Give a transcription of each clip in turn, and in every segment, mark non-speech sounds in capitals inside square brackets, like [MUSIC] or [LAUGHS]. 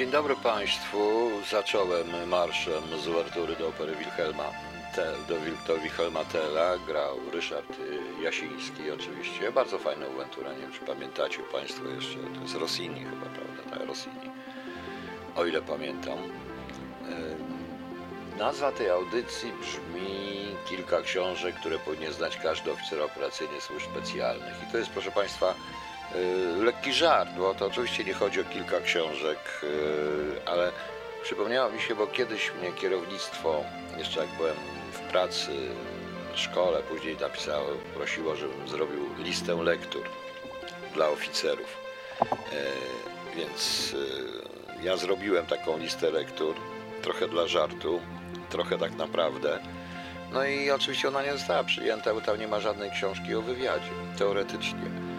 Dzień dobry Państwu. Zacząłem marszem z uwertury do opery Wilhelma. Te, do, do Wilhelma Tella grał Ryszard Jasiński oczywiście. Bardzo fajna uwertura, nie wiem czy pamiętacie Państwo jeszcze. To jest Rossini chyba, prawda? Tak, Rossini. O ile pamiętam. Nazwa tej audycji brzmi kilka książek, które powinien znać każdy oficer operacyjny służb specjalnych. I to jest, proszę Państwa, lekki żart, bo to oczywiście nie chodzi o kilka książek, yy, ale przypomniało mi się, bo kiedyś mnie kierownictwo, jeszcze jak byłem w pracy, w szkole, później napisało, prosiło, żebym zrobił listę lektur dla oficerów. Yy, Więc ja zrobiłem taką listę lektur, trochę dla żartu, trochę tak naprawdę. No i oczywiście ona nie została przyjęta, bo tam nie ma żadnej książki o wywiadzie, teoretycznie.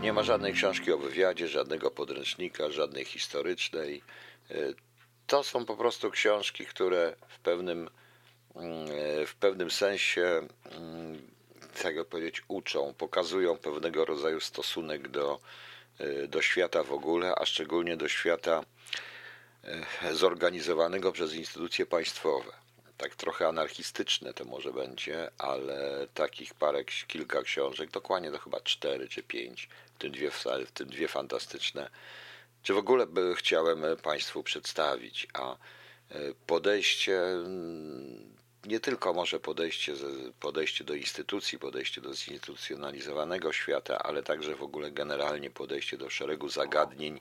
Nie ma żadnej książki o wywiadzie, żadnego podręcznika, żadnej historycznej. Y, To są po prostu książki, które w pewnym, mm, w pewnym sensie, mm, tak jak powiedzieć, uczą, pokazują pewnego rodzaju stosunek do, y, do świata w ogóle, a szczególnie do świata e, zorganizowanego przez instytucje państwowe. Tak trochę anarchistyczne to może będzie, ale takich parę, kilka książek, dokładnie to chyba cztery czy pięć, tym dwie, w tym dwie fantastyczne, czy w ogóle chciałem Państwu przedstawić, a e, podejście, mm, nie tylko może podejście, podejście do instytucji, podejście do zinstytucjonalizowanego świata, ale także w ogóle generalnie podejście do szeregu zagadnień, e,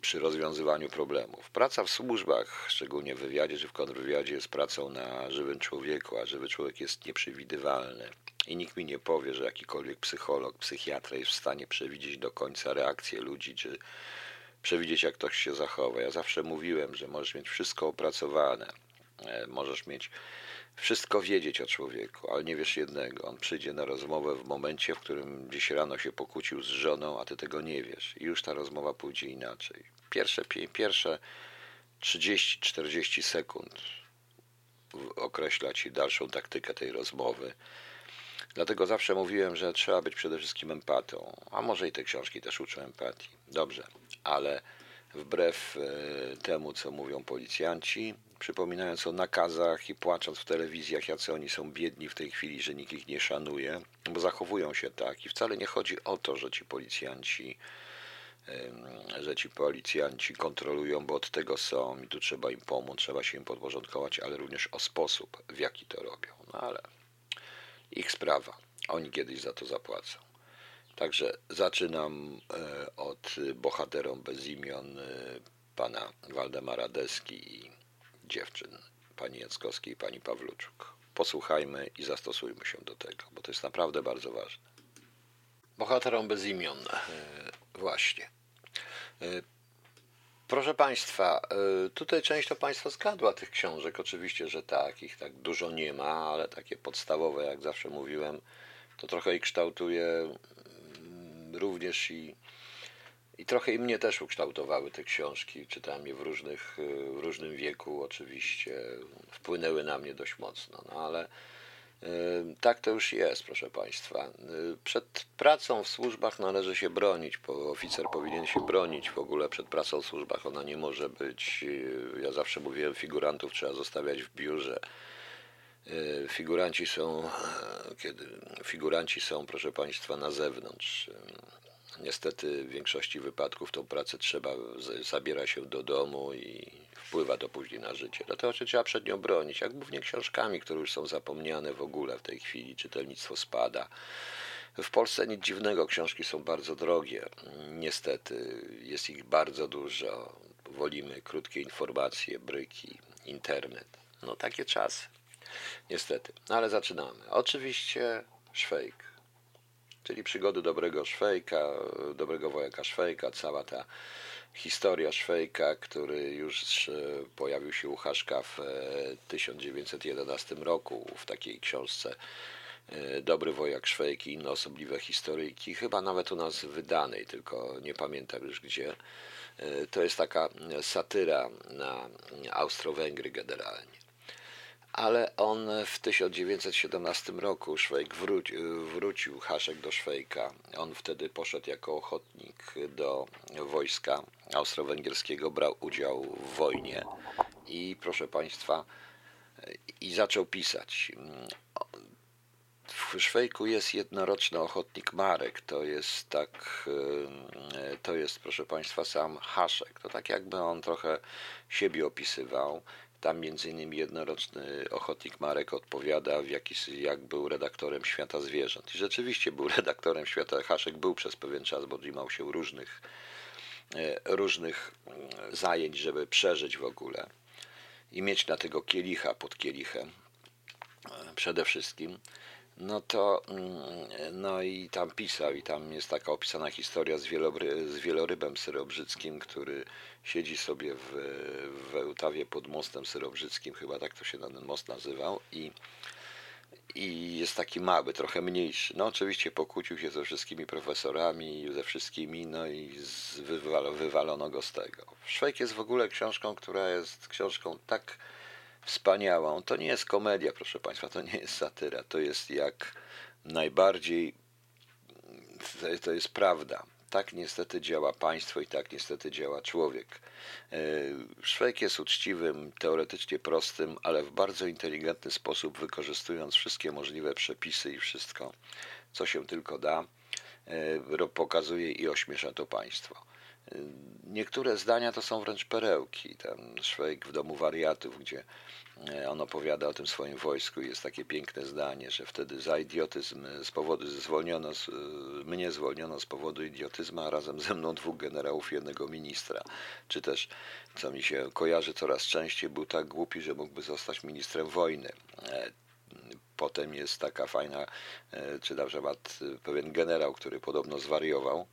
przy rozwiązywaniu problemów. Praca w służbach, szczególnie w wywiadzie czy w kontrwywiadzie, jest pracą na żywym człowieku, a żywy człowiek jest nieprzewidywalny. I nikt mi nie powie, że jakikolwiek psycholog, psychiatra jest w stanie przewidzieć do końca reakcję ludzi, czy przewidzieć, jak ktoś się zachowa. Ja zawsze mówiłem, że możesz mieć wszystko opracowane, e, możesz mieć wszystko wiedzieć o człowieku, ale nie wiesz jednego. On przyjdzie na rozmowę w momencie, w którym gdzieś rano się pokłócił z żoną, a ty tego nie wiesz. I już ta rozmowa pójdzie inaczej. Pierwsze, pie- pierwsze 30-40 sekund określa ci dalszą taktykę tej rozmowy. Dlatego zawsze mówiłem, że trzeba być przede wszystkim empatą. A może i te książki też uczą empatii. Dobrze, ale wbrew e, temu, co mówią policjanci, przypominając o nakazach i płacząc w telewizjach, jacy oni są biedni w tej chwili, że nikt ich nie szanuje, bo zachowują się tak. I wcale nie chodzi o to, że ci policjanci że ci policjanci kontrolują, bo od tego są i tu trzeba im pomóc, trzeba się im podporządkować, ale również o sposób, w jaki to robią. No ale ich sprawa. Oni kiedyś za to zapłacą. Także zaczynam e, od bohaterom bez imion e, pana Waldemara Deski i dziewczyn pani Jackowskiej i pani Pawluczuk. Posłuchajmy i zastosujmy się do tego, bo to jest naprawdę bardzo ważne. Bohaterom bez imion. E, Właśnie. E, Proszę Państwa, y, tutaj część to Państwo zgadła tych książek. Oczywiście, że tak, ich tak dużo nie ma, ale takie podstawowe, jak zawsze mówiłem, to trochę ich kształtuje mm, również i, i trochę i mnie też ukształtowały te książki. Czytałem je w, różnych, y, w różnym wieku, oczywiście. Wpłynęły na mnie dość mocno, no ale y, tak to już jest, proszę Państwa. Y, Przed pracą w służbach należy się bronić, bo oficer powinien się bronić w ogóle przed pracą w służbach. Ona nie może być, ja zawsze mówiłem, figurantów trzeba zostawiać w biurze. Figuranci są, kiedy figuranci są, proszę Państwa, na zewnątrz. Niestety w większości wypadków tą pracę trzeba, zabiera się do domu i wpływa to później na życie. Dlatego się trzeba przed nią bronić, jak głównie książkami, które już są zapomniane w ogóle w tej chwili. Czytelnictwo spada. W Polsce nic dziwnego, książki są bardzo drogie. Niestety jest ich bardzo dużo. Wolimy krótkie informacje, bryki, internet. No takie czasy. Niestety. No ale zaczynamy. Oczywiście Szwejk czyli przygody dobrego Szwejka, dobrego wojaka Szwejka, cała ta historia Szwejka, który już e, pojawił się u Haszka w e, 1911 roku w takiej książce e, Dobry wojak Szwejk i inne osobliwe historyjki, chyba nawet u nas wydanej, tylko nie pamiętam już gdzie. E, To jest taka satyra na Austro-Węgry generalnie. Ale on w 1917 roku Szwejk wróci, wrócił Haszek do Szwejka. On wtedy poszedł jako ochotnik do wojska austro-węgierskiego, brał udział w wojnie i proszę Państwa, i zaczął pisać. W Szwejku jest jednoroczny ochotnik Marek. To jest tak, to jest proszę Państwa sam Haszek. To tak jakby on trochę siebie opisywał. Tam między innymi jednoroczny ochotnik Marek odpowiada, w jaki, jak był redaktorem Świata Zwierząt. I rzeczywiście był [LAUGHS] redaktorem Świata. Haszek był przez pewien czas, bo trzymał się różnych, e, różnych mm, zajęć, żeby przeżyć w ogóle i mieć na tego kielicha pod kielichem e, przede wszystkim no to mm, no i tam pisał i tam jest taka opisana historia z, wielory, z wielorybem syrobrzyckim, który siedzi sobie w, w Ełtawie pod mostem syrobrzyckim, chyba tak to się ten most nazywał i i jest taki mały, trochę mniejszy. No oczywiście pokłócił się ze wszystkimi profesorami, ze wszystkimi, no i z, wywalo, wywalono go z tego. Szwajk jest w ogóle książką, która jest książką tak wspaniałą. To nie jest komedia, proszę Państwa, to nie jest satyra, to jest jak najbardziej, to jest prawda. Tak niestety działa państwo i tak niestety działa człowiek. E, Szwajk jest uczciwym, teoretycznie prostym, ale w bardzo inteligentny sposób, wykorzystując wszystkie możliwe przepisy i wszystko, co się tylko da, e, pokazuje i ośmiesza to państwo. Niektóre zdania to są wręcz perełki. Ten Szwejk w domu wariatów, gdzie e, on opowiada o tym swoim wojsku. Jest takie piękne zdanie, że wtedy za idiotyzm z powodu zwolniono, e, mnie zwolniono z powodu idiotyzmu, a razem ze mną dwóch generałów i jednego ministra. Czy też, co mi się kojarzy coraz częściej, był tak głupi, że mógłby zostać ministrem wojny. E, potem jest taka fajna, czy na przykład pewien generał, który podobno zwariował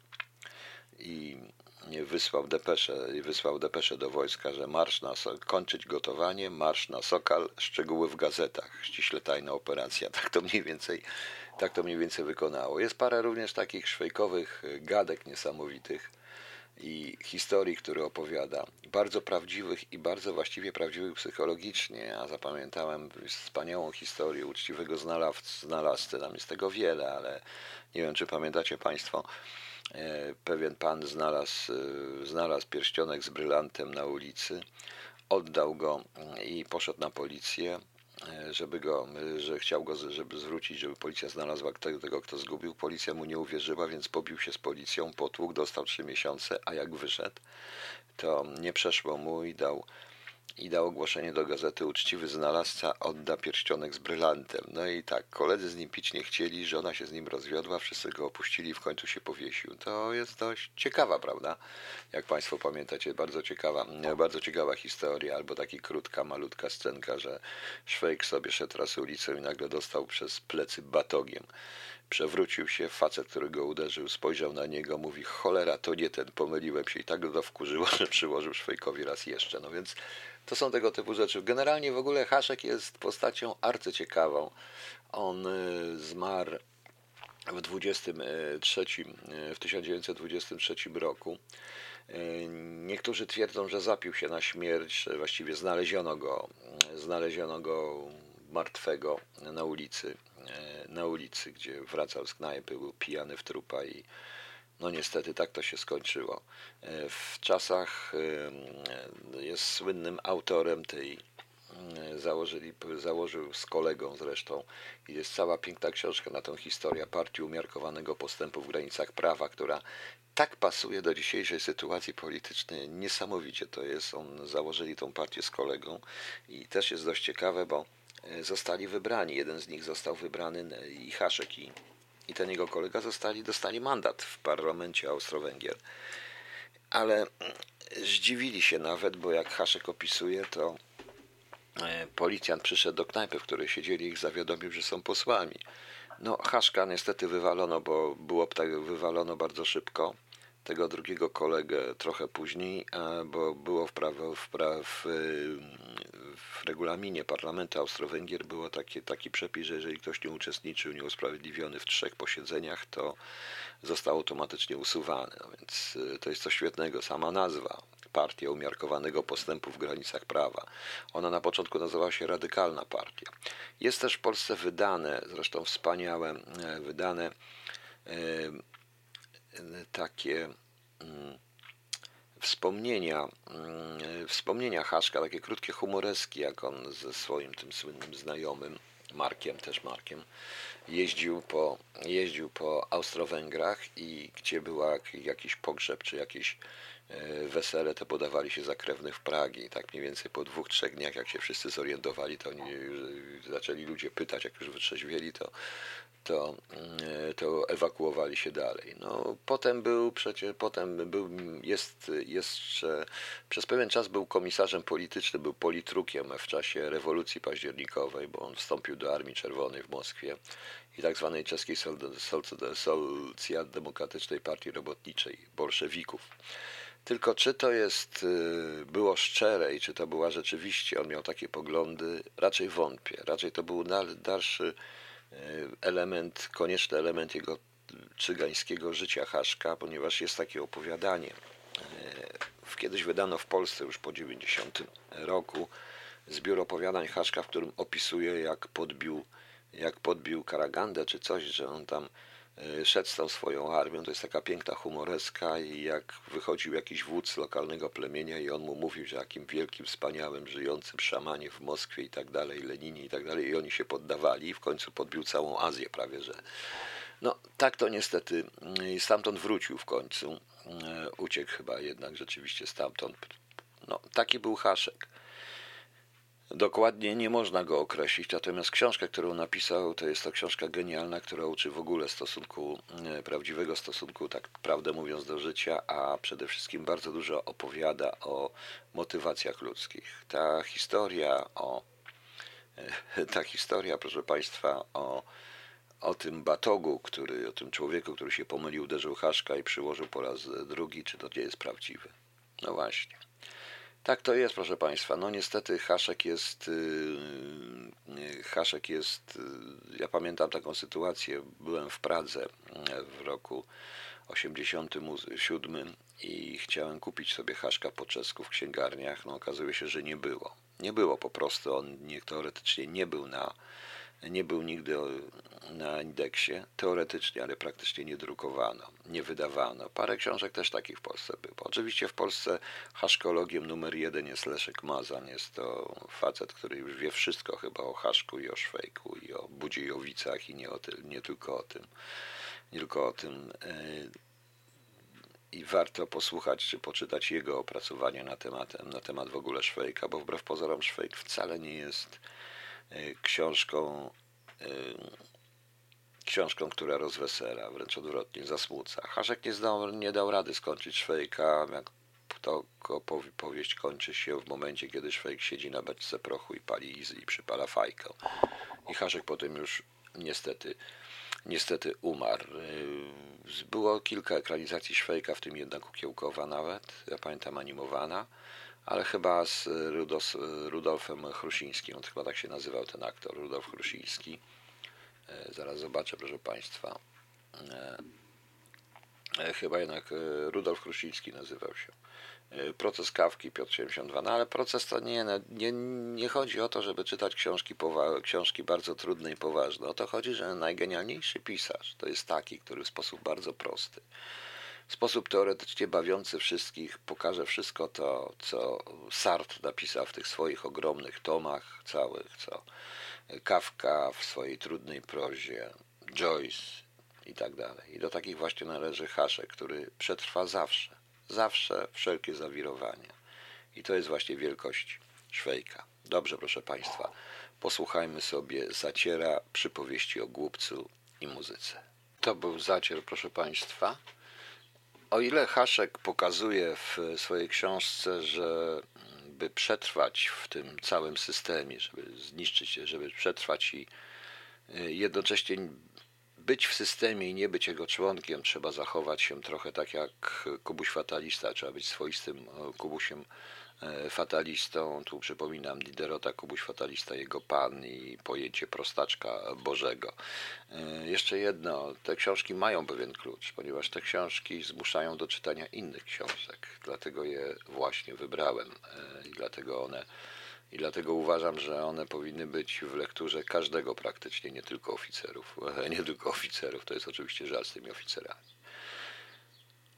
i wysłał depeszę, wysłał depeszę do wojska, że marsz na kończyć gotowanie, marsz na Sokal, szczegóły w gazetach, ściśle tajna operacja. [LAUGHS] Tak to mniej więcej, tak to mniej więcej wykonało. Jest parę również takich szwejkowych gadek niesamowitych i historii, które opowiada, bardzo prawdziwych i bardzo właściwie prawdziwych psychologicznie. A zapamiętałem wspaniałą historię uczciwego znalazcy, znalazcy. Tam jest tego wiele, ale nie wiem, czy pamiętacie Państwo pewien pan znalazł, e, znalazł pierścionek z brylantem na ulicy, oddał go mm, i poszedł na policję, e, żeby go, że chciał go, żeby zwrócić, żeby policja znalazła tego, tego, kto zgubił. Policja mu nie uwierzyła, więc pobił się z policją, potłuk, dostał trzy miesiące, a jak wyszedł, to nie przeszło mu i dał i dał ogłoszenie do gazety uczciwy znalazca odda pierścionek z brylantem. No i tak, koledzy z nim pić nie chcieli, żona się z nim rozwiodła, wszyscy go opuścili, w końcu się powiesił. To jest dość ciekawa, prawda? Jak Państwo pamiętacie, bardzo ciekawa, bardzo ciekawa historia, albo taka krótka, malutka scenka, że Szwejk sobie szedł raz ulicą i nagle dostał przez plecy batogiem. Przewrócił się, facet, który go uderzył, spojrzał na niego, mówi, cholera, to nie ten, pomyliłem się i tak go wkurzyło, [LAUGHS] że przyłożył Szwejkowi raz jeszcze. No więc to są tego typu rzeczy. Generalnie w ogóle Haszek jest postacią arcyciekawą. On y, zmarł w 23, y, w 1923 roku. Y, niektórzy twierdzą, że zapił się na śmierć, właściwie znaleziono go, znaleziono go martwego na ulicy, na ulicy, gdzie wracał z knajpy, był pijany w trupa i no niestety tak to się skończyło. E, w czasach e, jest słynnym autorem tej e, założyli, założył z kolegą zresztą jest cała piękna książka na tą historię partii umiarkowanego postępu w granicach prawa, która tak pasuje do dzisiejszej sytuacji politycznej. Niesamowicie to jest. On założyli tą partię z kolegą i też jest dość ciekawe, bo zostali wybrani. Jeden z nich został wybrany i Haszek i i ten jego kolega zostali, dostali mandat w parlamencie Austro-Węgier. Ale zdziwili się nawet, bo jak Haszek opisuje, to e, policjant przyszedł do knajpy, w której siedzieli ich zawiadomił, że są posłami. No, Haszka niestety wywalono, bo było tak wywalono bardzo szybko tego drugiego kolegę trochę później, bo było w, prawo, w, w, w regulaminie Parlamentu Austro-Węgier było taki, taki przepis, że jeżeli ktoś nie uczestniczył, nieusprawiedliwiony w trzech posiedzeniach, to został automatycznie usuwany. No więc y, to jest coś świetnego, sama nazwa. partia umiarkowanego postępu w granicach prawa. Ona na początku nazywała się Radykalna Partia. Jest też w Polsce wydane, zresztą wspaniałe, e, wydane e, takie mm, wspomnienia, mm, wspomnienia Haszka, takie krótkie humoreski, jak on ze swoim tym słynnym znajomym, Markiem, też Markiem, jeździł po, jeździł po Austro-Węgrach i gdzie był jakiś pogrzeb czy jakieś e, wesele, to podawali się za krewnych Pragi. Tak mniej więcej po dwóch, trzech dniach, jak się wszyscy zorientowali, to oni zaczęli ludzie pytać, jak już wytrzeźwieli, to to, mm, to ewakuowali się dalej. No, potem był przecież, potem był, jest jeszcze, przez pewien czas był komisarzem politycznym, był politrukiem w czasie rewolucji październikowej, bo on wstąpił do Armii Czerwonej w Moskwie i tak zwanej czeskiej socjaldemokratycznej partii robotniczej, bolszewików. Tylko czy to jest, y, było szczere i czy to była rzeczywiście, on miał takie poglądy, raczej wątpię. Raczej to był dalszy element, konieczny element jego cygańskiego życia Haszka, ponieważ jest takie opowiadanie. E, kiedyś wydano w Polsce już po 90 roku zbiór opowiadań Haszka, w którym opisuje jak podbił, jak podbił Karagandę czy coś, że on tam E, szedł z tą swoją armią, to jest taka piękna humoreska i jak wychodził jakiś wódz lokalnego plemienia i on mu mówił, że jakim wielkim, wspaniałym, żyjącym szamanie w Moskwie i tak dalej, Leninie i tak dalej i oni się poddawali i w końcu podbił całą Azję prawie, że no tak to niestety mm, stamtąd wrócił w końcu, e, uciekł chyba jednak rzeczywiście stamtąd, no taki był Haszek. Dokładnie nie można go określić, natomiast książka, którą napisał, to jest to książka genialna, która uczy w ogóle stosunku, e, prawdziwego stosunku, tak prawdę mówiąc, do życia, a przede wszystkim bardzo dużo opowiada o motywacjach ludzkich. Ta historia o e, ta historia, proszę Państwa, o, o tym batogu, który, o tym człowieku, który się pomylił, uderzył haszka i przyłożył po raz drugi, czy to nie jest prawdziwe? No właśnie. Tak to jest, proszę Państwa. No niestety Haszek jest, yy, Haszek jest, yy, ja pamiętam taką sytuację, byłem w Pradze yy, w roku 87 i chciałem kupić sobie Haszka po czesku w księgarniach, no okazuje się, że nie było. Nie było po prostu, on nie, teoretycznie nie był na nie był nigdy na indeksie, teoretycznie, ale praktycznie nie drukowano, nie wydawano. Parę książek też takich w Polsce było. Oczywiście w Polsce haszkologiem numer jeden jest Leszek Mazan. Jest to facet, który już wie wszystko chyba o haszku i o szwejku i o budziejowicach i nie, o tym, nie tylko o tym. Nie tylko o tym. E, I warto posłuchać czy poczytać jego opracowanie na temat, na temat w ogóle szwejka, bo wbrew pozorom szwejk wcale nie jest Y, książką, y, książką, która rozwesela, wręcz odwrotnie, zasmuca. Haszek nie, zdał, nie dał rady skończyć Szwejka, jak to powieść kończy się w momencie, kiedy Szwejk siedzi na beczce prochu i pali izy i przypala fajkę. I Haszek potem już niestety niestety umarł. Y, było kilka ekranizacji Szwejka, w tym jedna Kukiełkowa nawet, ja pamiętam animowana ale chyba z Rudos, Rudolfem Chrusińskim, on chyba tak się nazywał ten aktor, Rudolf Chrusiński. E, zaraz zobaczę, proszę Państwa. E, e, chyba jednak Rudolf Chrusiński nazywał się. Proces Kawki, Piotr 72. No ale proces to nie, nie, nie chodzi o to, żeby czytać książki, powa- książki bardzo trudne i poważne. O to chodzi, że najgenialniejszy pisarz to jest taki, który w sposób bardzo prosty w sposób teoretycznie bawiący wszystkich pokaże wszystko to, co Sartre napisał w tych swoich ogromnych tomach całych, co Kafka w swojej trudnej prozie, Joyce i tak dalej. I do takich właśnie należy Haszek, który przetrwa zawsze, zawsze wszelkie zawirowania. I to jest właśnie wielkość Szwejka. Dobrze, proszę Państwa, posłuchajmy sobie zaciera przypowieści o głupcu i muzyce. To był zacier, proszę Państwa. O ile Haszek pokazuje w swojej książce, że by przetrwać w tym całym systemie, żeby zniszczyć żeby przetrwać i y, jednocześnie być w systemie i nie być jego członkiem, trzeba zachować się trochę tak jak Kubuś Fatalista, trzeba być swoistym Kubusiem fatalistą. Tu przypominam Diderota, Kubuś Fatalista, jego pan i pojęcie prostaczka Bożego. E, jeszcze jedno, te książki mają pewien klucz, ponieważ te książki zmuszają do czytania innych książek, dlatego je właśnie wybrałem e, i dlatego one i dlatego uważam, że one powinny być w lekturze każdego praktycznie, nie tylko oficerów. Nie tylko oficerów, to jest oczywiście żal z tymi oficerami.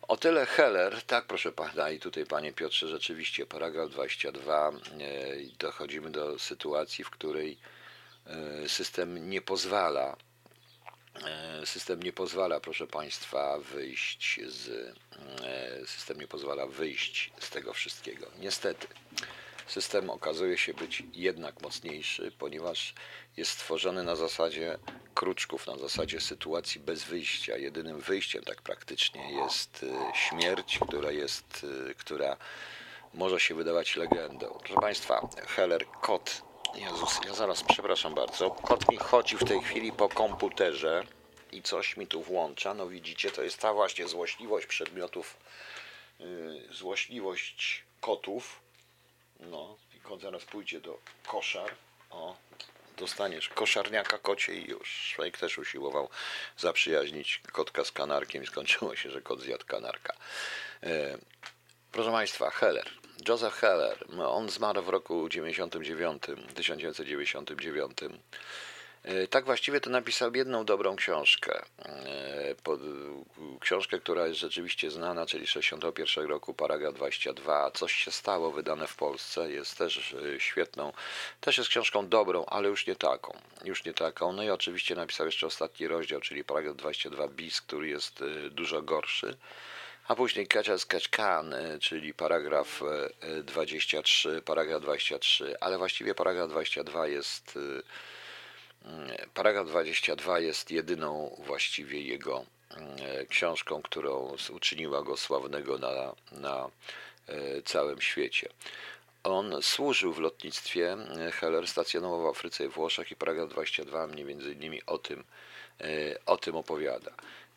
O tyle Heller, tak proszę pana, i tutaj panie Piotrze, rzeczywiście paragraf 22, e, dochodzimy do sytuacji, w której e, system nie pozwala, e, system nie pozwala, proszę państwa, wyjść z, system nie pozwala wyjść z tego wszystkiego. Niestety system okazuje się być jednak mocniejszy, ponieważ jest stworzony na zasadzie kruczków, na zasadzie sytuacji bez wyjścia. Jedynym wyjściem tak praktycznie jest y, śmierć, która jest, y, która może się wydawać legendą. Proszę Państwa, Heller, kot, Jezus, ja zaraz, przepraszam bardzo, kot mi chodzi w tej chwili po komputerze i coś mi tu włącza. No widzicie, to jest ta właśnie złośliwość przedmiotów, yy, złośliwość kotów, no, i zaraz pójdzie do koszar. O, dostaniesz koszarniaka kocie i już. Szwajk też usiłował zaprzyjaźnić kotka z kanarkiem i skończyło się, że kot zjadł kanarka. E, proszę Państwa, Heller. Joseph Heller, on zmarł w roku 99, 1999. E, tak właściwie to napisał jedną dobrą książkę. E, książkę, która jest rzeczywiście znana, czyli 61 roku, paragraf 22. Coś się stało, wydane w Polsce. Jest też e, świetną, też jest książką dobrą, ale już nie taką. Już nie taką. No i oczywiście napisał jeszcze ostatni rozdział, czyli paragraf 22 bis, który jest dużo gorszy. A później Kaczas Kaczkan, czyli paragraf 23, paragraf 23, ale właściwie paragraf 22 jest Paragraf 22 jest jedyną właściwie jego mm, książką, którą uczyniła go sławnego na, na e, całym świecie. On służył w lotnictwie, Heller stacjonował w Afryce i Włoszech i paragraf 22 mnie między innymi o tym, e, o tym opowiada.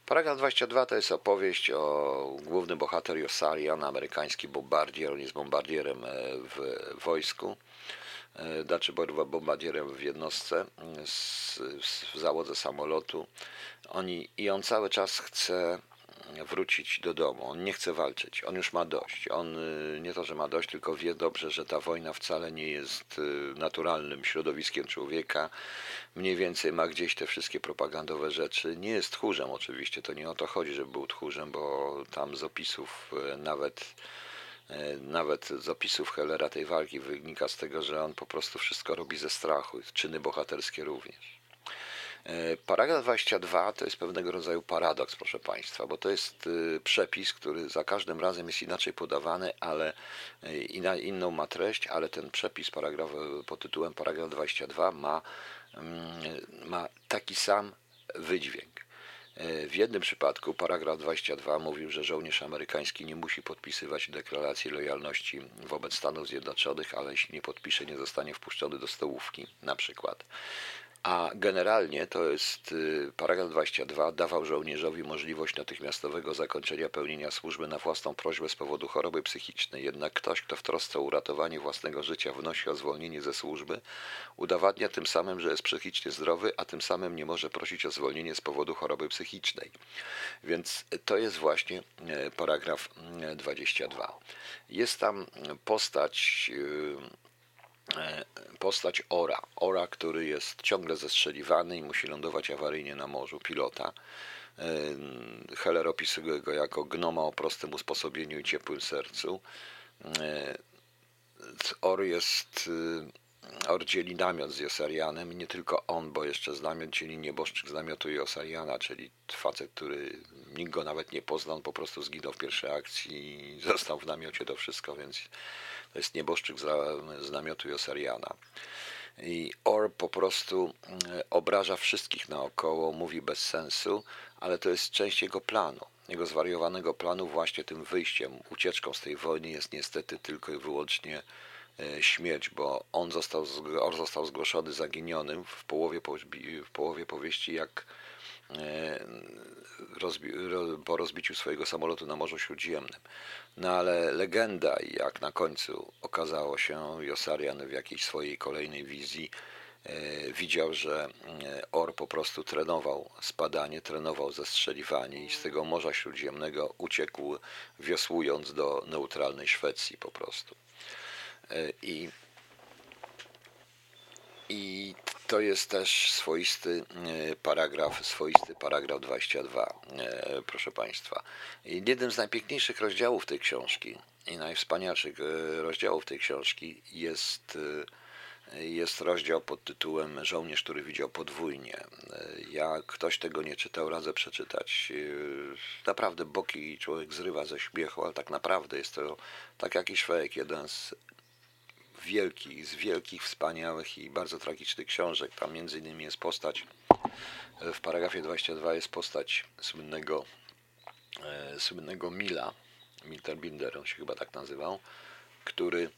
Paragraf 22 to jest opowieść o głównym bohater Josarian, amerykański bombardier, on jest bombardierem e, w wojsku znaczy bombardierem w jednostce w załodze samolotu. Oni, I on cały czas chce wrócić do domu. On nie chce walczyć. On już ma dość. On y, nie to, że ma dość, tylko wie dobrze, że ta wojna wcale nie jest y, naturalnym środowiskiem człowieka. Mniej więcej ma gdzieś te wszystkie propagandowe rzeczy. Nie jest tchórzem oczywiście. To nie o to chodzi, żeby był tchórzem, bo tam z opisów y, nawet nawet z opisów Hellera tej walki wynika z tego, że on po prostu wszystko robi ze strachu, czyny bohaterskie również. E, paragraf 22 to jest pewnego rodzaju paradoks, proszę Państwa, bo to jest y, przepis, który za każdym razem jest inaczej podawany, ale inną ma treść, ale ten przepis paragraf, pod tytułem paragraf 22 ma, mm, ma taki sam wydźwięk. W jednym przypadku paragraf 22 mówił, że żołnierz amerykański nie musi podpisywać deklaracji lojalności wobec Stanów Zjednoczonych, ale jeśli nie podpisze, nie zostanie wpuszczony do stołówki, na przykład. A generalnie to jest y, paragraf 22 dawał żołnierzowi możliwość natychmiastowego zakończenia pełnienia służby na własną prośbę z powodu choroby psychicznej. Jednak ktoś, kto w trosce o uratowanie własnego życia wnosi o zwolnienie ze służby, udowadnia tym samym, że jest psychicznie zdrowy, a tym samym nie może prosić o zwolnienie z powodu choroby psychicznej. Więc to jest właśnie y, paragraf 22. Y, jest tam postać E, postać Ora. Ora, który jest ciągle zestrzeliwany i musi lądować awaryjnie na morzu, pilota. E, Heller opisuje go jako gnoma o prostym usposobieniu i ciepłym sercu. E, Or jest Or dzieli namiot z Josarianem nie tylko on, bo jeszcze z namiot dzieli nieboszczyk z namiotu Josariana, czyli facet, który nikt go nawet nie poznał, po prostu zginął w pierwszej akcji i [LAUGHS] został w namiocie to wszystko, więc to jest nieboszczyk z namiotu Josariana. I Or po prostu mm, obraża wszystkich naokoło, mówi bez sensu, ale to jest część jego planu. Jego zwariowanego planu, właśnie tym wyjściem, ucieczką z tej wojny jest niestety tylko i wyłącznie e, śmierć, bo on został, Or został zgłoszony zaginionym w połowie, w połowie powieści, jak po rozbiciu swojego samolotu na Morzu Śródziemnym. No ale legenda, jak na końcu okazało się, Josarian w jakiejś swojej kolejnej wizji e, widział, że e, Or po prostu trenował spadanie, trenował zestrzeliwanie i z tego Morza Śródziemnego uciekł wiosłując do neutralnej Szwecji po prostu. E, I i to jest też swoisty e, paragraf, swoisty paragraf 22, e, proszę Państwa. Jednym z najpiękniejszych rozdziałów tej książki i najwspanialszych e, rozdziałów tej książki jest, jest rozdział pod tytułem Żołnierz, który widział podwójnie. Jak ktoś tego nie czytał, radzę przeczytać. Naprawdę boki człowiek zrywa ze śmiechu, ale tak naprawdę jest to, tak jak i Szwajek, jeden z wielkich, z wielkich, wspaniałych i bardzo tragicznych książek. Tam między innymi jest postać, e, w paragrafie 22 jest postać słynnego, e, słynnego Mila, Milter Binder, on się chyba tak nazywał, który,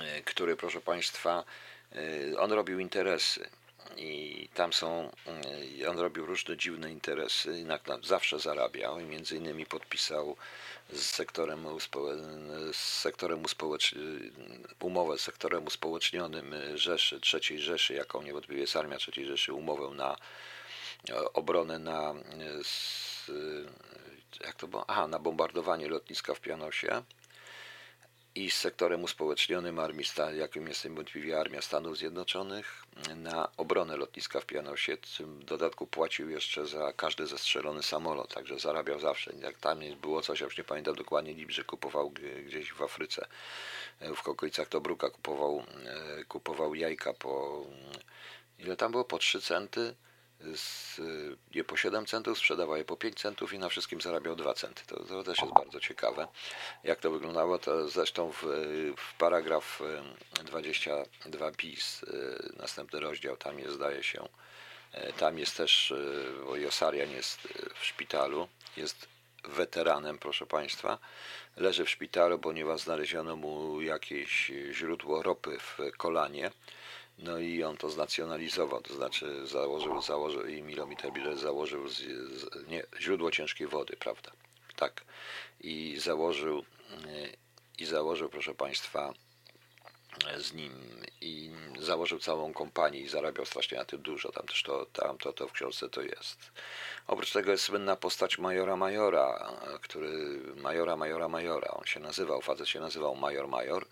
e, który proszę Państwa, e, on robił interesy i tam są, e, on robił różne dziwne interesy na, na, zawsze zarabiał i między innymi podpisał z sektorem, z sektorem umowę z sektorem uspołecznionym Rzeszy, III Rzeszy, jaką niewątpliwie jest Armia III Rzeszy, umowę na obronę na jak to było? Aha, na bombardowanie lotniska w Pianosie i z sektorem uspołecznionym armii, jakim jest niewątpliwie Armia Stanów Zjednoczonych, na obronę lotniska w Pianosie. W dodatku płacił jeszcze za każdy zestrzelony samolot, także zarabiał zawsze. Jak tam było coś, ja już nie pamiętam dokładnie, że kupował gdzieś w Afryce, w okolicach Tobruka kupował, e, kupował jajka po, ile tam było, po 3 centy z, je po 7 centów, sprzedawał je po 5 centów i na wszystkim zarabiał 2 centy. To, to też jest bardzo ciekawe, jak to wyglądało. To zresztą w, w paragraf 22 bis, y, następny rozdział, tam jest, zdaje się, y, tam jest też, y, bo Josarian jest w szpitalu, jest weteranem, proszę Państwa. Leży w szpitalu, ponieważ znaleziono mu jakieś źródło ropy w kolanie no i on to znacjonalizował, to znaczy założył, założył i Milomiter założył z, z, nie, źródło ciężkiej wody, prawda? Tak. I założył, e, i założył, proszę Państwa, z nim i założył całą kompanię i zarabiał strasznie na tym dużo. Tam też to, tam to, to w książce to jest. Oprócz tego jest słynna postać Majora Majora, który Majora Majora Majora. On się nazywał, facet się nazywał Major Major.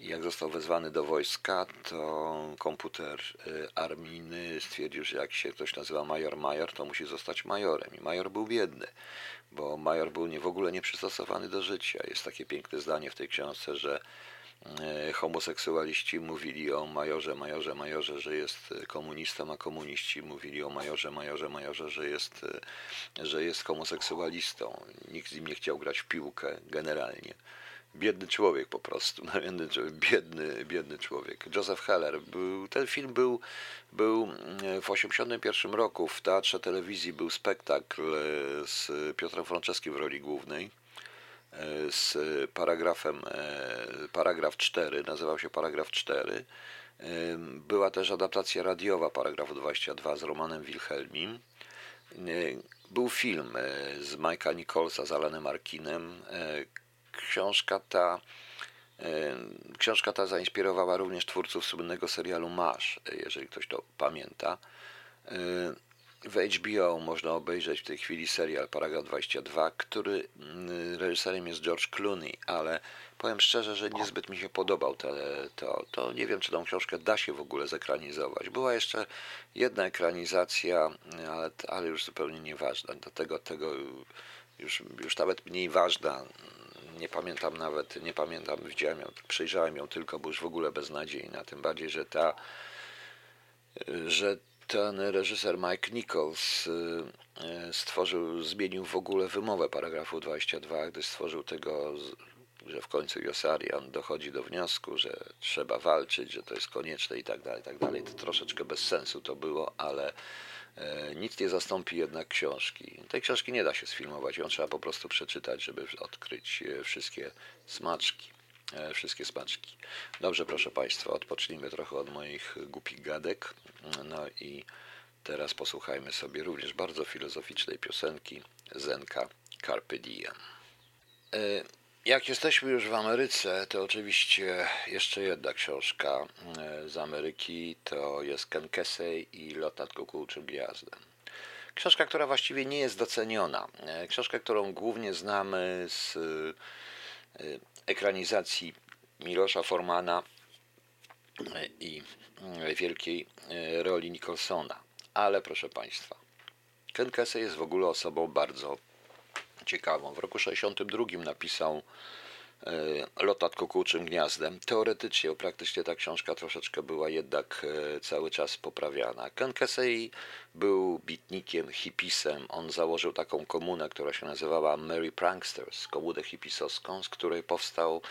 Jak został wezwany do wojska, to komputer y, armijny stwierdził, że jak się ktoś nazywa major major, to musi zostać majorem. I major był biedny, bo major był nie, w ogóle nieprzystosowany do życia. Jest takie piękne zdanie w tej książce, że y, homoseksualiści mówili o majorze, majorze, majorze, że jest komunistą, a komuniści mówili o majorze, majorze, majorze, że jest, y, że jest homoseksualistą. Nikt z nim nie chciał grać w piłkę generalnie biedny człowiek po prostu, [LAUGHS] biedny, biedny człowiek. Joseph Heller. Był, ten film był, był mm, w 1981 roku w Teatrze Telewizji był spektakl e, z Piotrem Franceskim w roli głównej e, z paragrafem, e, paragraf 4, nazywał się paragraf 4. Była też adaptacja radiowa paragrafu 22 z Romanem Wilhelmim. Był film z Mike'a Nicholsa z Alanem Arkinem, książka ta Książka ta zainspirowała również twórców słynnego serialu Masz, jeżeli ktoś to pamięta. W HBO można obejrzeć w tej chwili serial Paragraf 22, który mm, reżyserem jest George Clooney, ale powiem szczerze, że niezbyt mi się podobał te, to, to nie wiem, czy tą książkę da się w ogóle zekranizować. Była jeszcze jedna ekranizacja, ale, ale już zupełnie nieważna. Dlatego tego już, już nawet mniej ważna nie pamiętam nawet, nie pamiętam, widziałem ją, przejrzałem ją tylko, bo już w ogóle beznadziejna, tym bardziej, że ta, że ten reżyser Mike Nichols y, y, stworzył, zmienił w ogóle wymowę paragrafu 22, gdy stworzył tego, że w końcu Josarian dochodzi do wniosku, że trzeba walczyć, że to jest konieczne i tak dalej, tak dalej. To troszeczkę bez sensu to było, ale nic nie zastąpi jednak książki. Tej książki nie da się sfilmować, ją trzeba po prostu przeczytać, żeby odkryć e, wszystkie smaczki. E, wszystkie smaczki. Dobrze, proszę Państwa, odpocznijmy trochę od moich głupich gadek. No i teraz posłuchajmy sobie również bardzo filozoficznej piosenki Zenka Carpe Diem. E, jak jesteśmy już w Ameryce, to oczywiście jeszcze jedna książka e, z Ameryki to jest Ken Kesey i Lot nad gwiazdem. Książka, która właściwie nie jest doceniona. E, książka, którą głównie znamy z ekranizacji Milosza Formana i wielkiej roli Nicholsona. Ale proszę Państwa, Ken Kesey jest w ogóle osobą bardzo ciekawą. W roku 1962 napisał e, Lot nad kukułczym gniazdem. Teoretycznie, praktycznie ta książka troszeczkę była jednak e, cały czas poprawiana. Ken Kesey był bitnikiem, hipisem. On założył taką komunę, która się nazywała Mary Pranksters, komunę hipisowską, z której powstał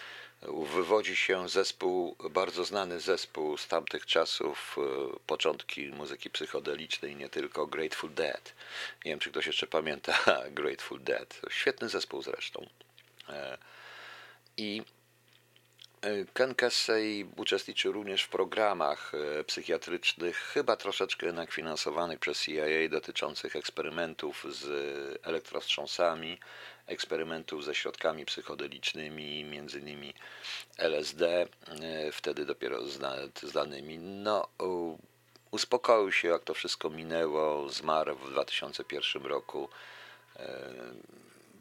wywodzi się zespół, bardzo znany zespół z tamtych czasów, e, początki muzyki psychodelicznej, nie tylko Grateful Dead. Nie wiem, czy ktoś jeszcze pamięta [LAUGHS] Grateful Dead. Świetny zespół zresztą. E, I Ken Kesey uczestniczył również w programach psychiatrycznych, chyba troszeczkę jednak finansowanych przez CIA, dotyczących eksperymentów z elektrostrząsami, eksperymentów ze środkami psychodelicznymi, między innymi LSD, e, wtedy dopiero zdanymi. No, uspokoił się, jak to wszystko minęło, zmarł w 2001 roku.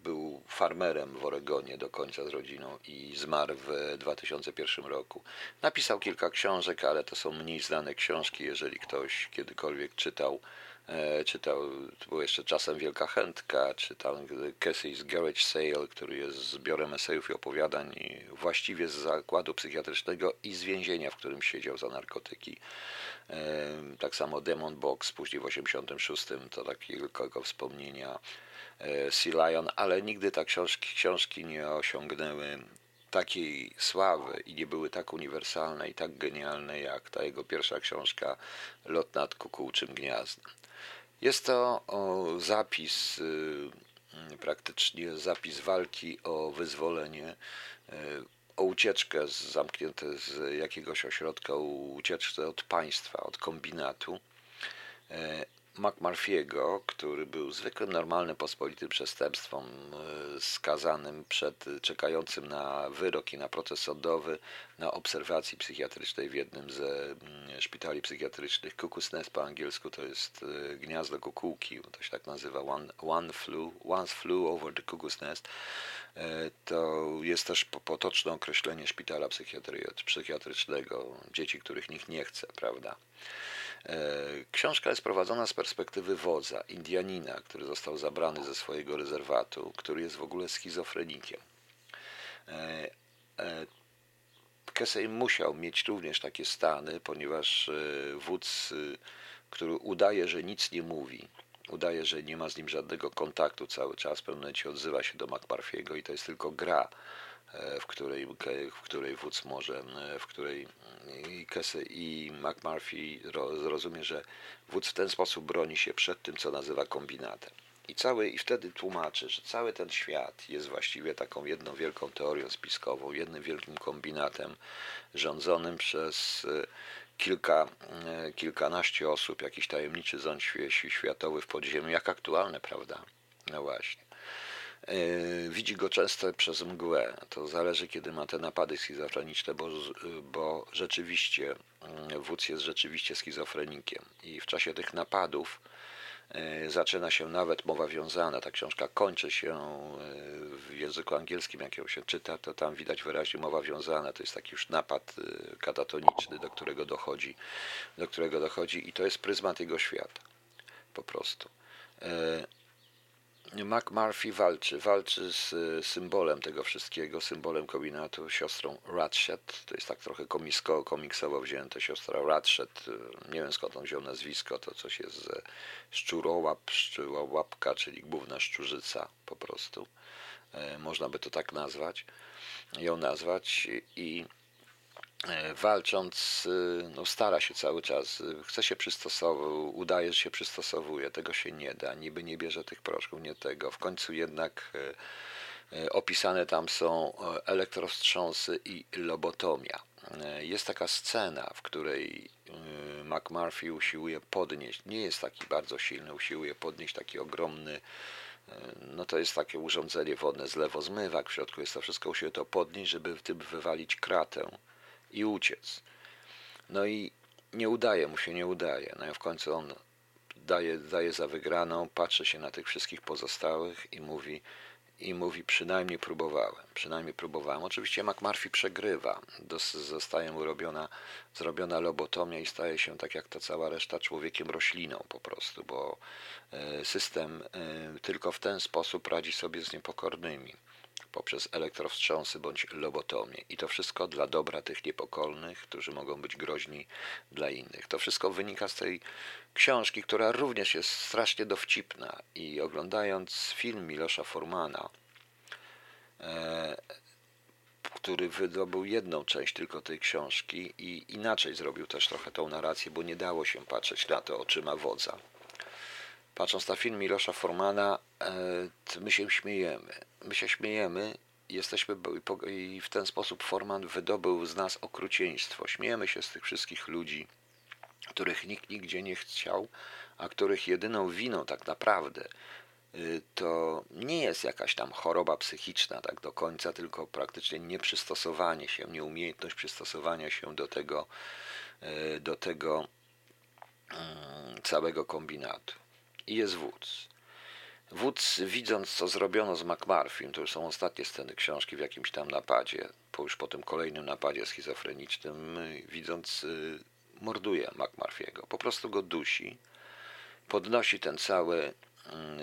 Był farmerem w Oregonie do końca z rodziną i zmarł w 2001 roku. Napisał kilka książek, ale to są mniej znane książki, jeżeli ktoś kiedykolwiek czytał E, czytał, to było jeszcze czasem Wielka Chętka, czytał Casey's Garage Sale, który jest zbiorem esejów i opowiadań właściwie z zakładu psychiatrycznego i z więzienia, w którym siedział za narkotyki. E, tak samo Demon Box, później w 86 to takie tylko wspomnienia Sea Lion, ale nigdy te książki, książki nie osiągnęły takiej sławy i nie były tak uniwersalne i tak genialne jak ta jego pierwsza książka Lot nad kukułczym gniazdem. Jest to zapis, y, praktycznie zapis walki o wyzwolenie, y, o ucieczkę z, zamknięte z jakiegoś ośrodka, ucieczkę od państwa, od kombinatu. McMurphy'ego, który był zwykłym, normalnym, pospolitym przestępstwem, e, skazanym przed czekającym na wyrok i na proces sądowy na obserwacji psychiatrycznej w jednym ze mm, szpitali psychiatrycznych. Cuckoo's Nest po angielsku to jest e, gniazdo kukułki, to się tak nazywa, one, one flew, once flew over the Cuckoo's Nest. E, to jest też potoczne określenie szpitala psychiatrycznego, dzieci, których nikt nie chce, prawda? E, książka jest prowadzona z perspektywy wodza, Indianina, który został zabrany ze swojego rezerwatu, który jest w ogóle schizofrenikiem. E, e, Kesey musiał mieć również takie stany, ponieważ wódz, który udaje, że nic nie mówi, udaje, że nie ma z nim żadnego kontaktu cały czas, w pewnym momencie odzywa się do McParfiego i to jest tylko gra w której, w której wódz może, w której i Kesey i McMurphy zrozumie, że wódz w ten sposób broni się przed tym, co nazywa kombinatem. I, cały, I wtedy tłumaczy, że cały ten świat jest właściwie taką jedną wielką teorią spiskową, jednym wielkim kombinatem rządzonym przez e, kilka, e, kilkanaście osób, jakiś tajemniczy ząd światowy w podziemiu, jak aktualne, prawda? No właśnie. E, widzi go często przez mgłę. To zależy, kiedy ma te napady schizofreniczne, bo, bo rzeczywiście mm, wódz jest rzeczywiście schizofrenikiem. I w czasie tych napadów e, zaczyna się nawet mowa wiązana. Ta książka kończy się e, w języku angielskim, jak ją się czyta, to tam widać wyraźnie mowa wiązana. To jest taki już napad katatoniczny, do którego dochodzi, do którego dochodzi i to jest pryzmat jego świata. Po prostu. McMurphy walczy, walczy z symbolem tego wszystkiego, symbolem kombinatu, siostrą Ratchet, to jest tak trochę komisko, komiksowo wzięte, siostra Ratchet, nie wiem skąd on wziął nazwisko, to coś jest ze szczurołap, łapka, czyli główna szczurzyca po prostu, e, można by to tak nazwać, ją nazwać. I walcząc, e, no stara się cały czas, e, chce się przystosować, udaje, że się przystosowuje, tego się nie da, niby nie bierze tych proszków, nie tego. W końcu jednak opisane tam są elektrowstrząsy i lobotomia. e, jest taka scena, w której e, McMurphy usiłuje podnieść, nie jest taki bardzo silny, usiłuje podnieść taki ogromny, no to jest takie urządzenie wodne z lewozmywak, w środku jest to wszystko, usiłuje to podnieść, żeby w tym wywalić kratę i uciec. No i nie udaje mu się, nie udaje. No i w końcu on daje, daje za wygraną, patrzy się na tych wszystkich pozostałych i mówi, i mówi przynajmniej próbowałem, przynajmniej próbowałem. Oczywiście McMurphy przegrywa, zostaje mu robiona, zrobiona lobotomia i staje się tak jak ta cała reszta człowiekiem rośliną po prostu, bo e, system e, tylko w ten sposób radzi sobie z niepokornymi poprzez elektrowstrząsy bądź lobotomię. I to wszystko dla dobra tych niepokolnych, którzy mogą być groźni dla innych. To wszystko wynika z tej książki, która również jest strasznie dowcipna. I oglądając film Milosza Formana, e, który wydobył jedną część tylko tej książki i inaczej zrobił też trochę tą narrację, bo nie dało się patrzeć na to oczyma wodza patrząc na film Milosza Formana, e, my się śmiejemy. My się śmiejemy jesteśmy i w ten sposób Forman wydobył z nas okrucieństwo. Śmiejemy się z tych wszystkich ludzi, których nikt nigdzie nie chciał, a których jedyną winą tak naprawdę y, to nie jest jakaś tam choroba psychiczna tak do końca, tylko praktycznie nieprzystosowanie się, nieumiejętność przystosowania się do tego, y, do tego mm, całego kombinatu i jest wódz. Wódz, widząc co zrobiono z McMurphym, to już są ostatnie sceny książki w jakimś tam napadzie, po już po tym kolejnym napadzie schizofrenicznym, widząc, y, morduje McMurphy'ego. Po prostu go dusi, podnosi ten cały,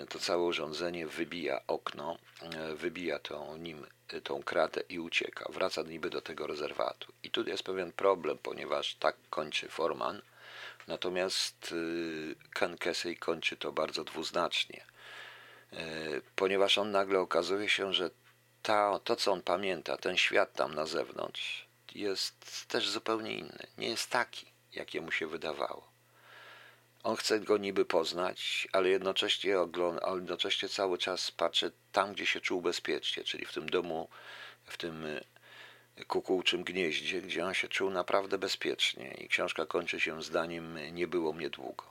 y, to całe urządzenie, wybija okno, y, wybija tą, nim tą kratę i ucieka. Wraca niby do tego rezerwatu. I tu jest pewien problem, ponieważ tak kończy Forman – Natomiast y, Ken Kesey kończy to bardzo dwuznacznie, y, ponieważ on nagle okazuje się, że ta, to, co on pamięta, ten świat tam na zewnątrz, jest też zupełnie inny. Nie jest taki, jakie mu się wydawało. On chce go niby poznać, ale jednocześnie, jednocześnie cały czas patrzy tam, gdzie się czuł bezpiecznie, czyli w tym domu, w tym kukułczym gnieździe, gdzie on się czuł naprawdę bezpiecznie i książka kończy się zdaniem nie było mnie długo.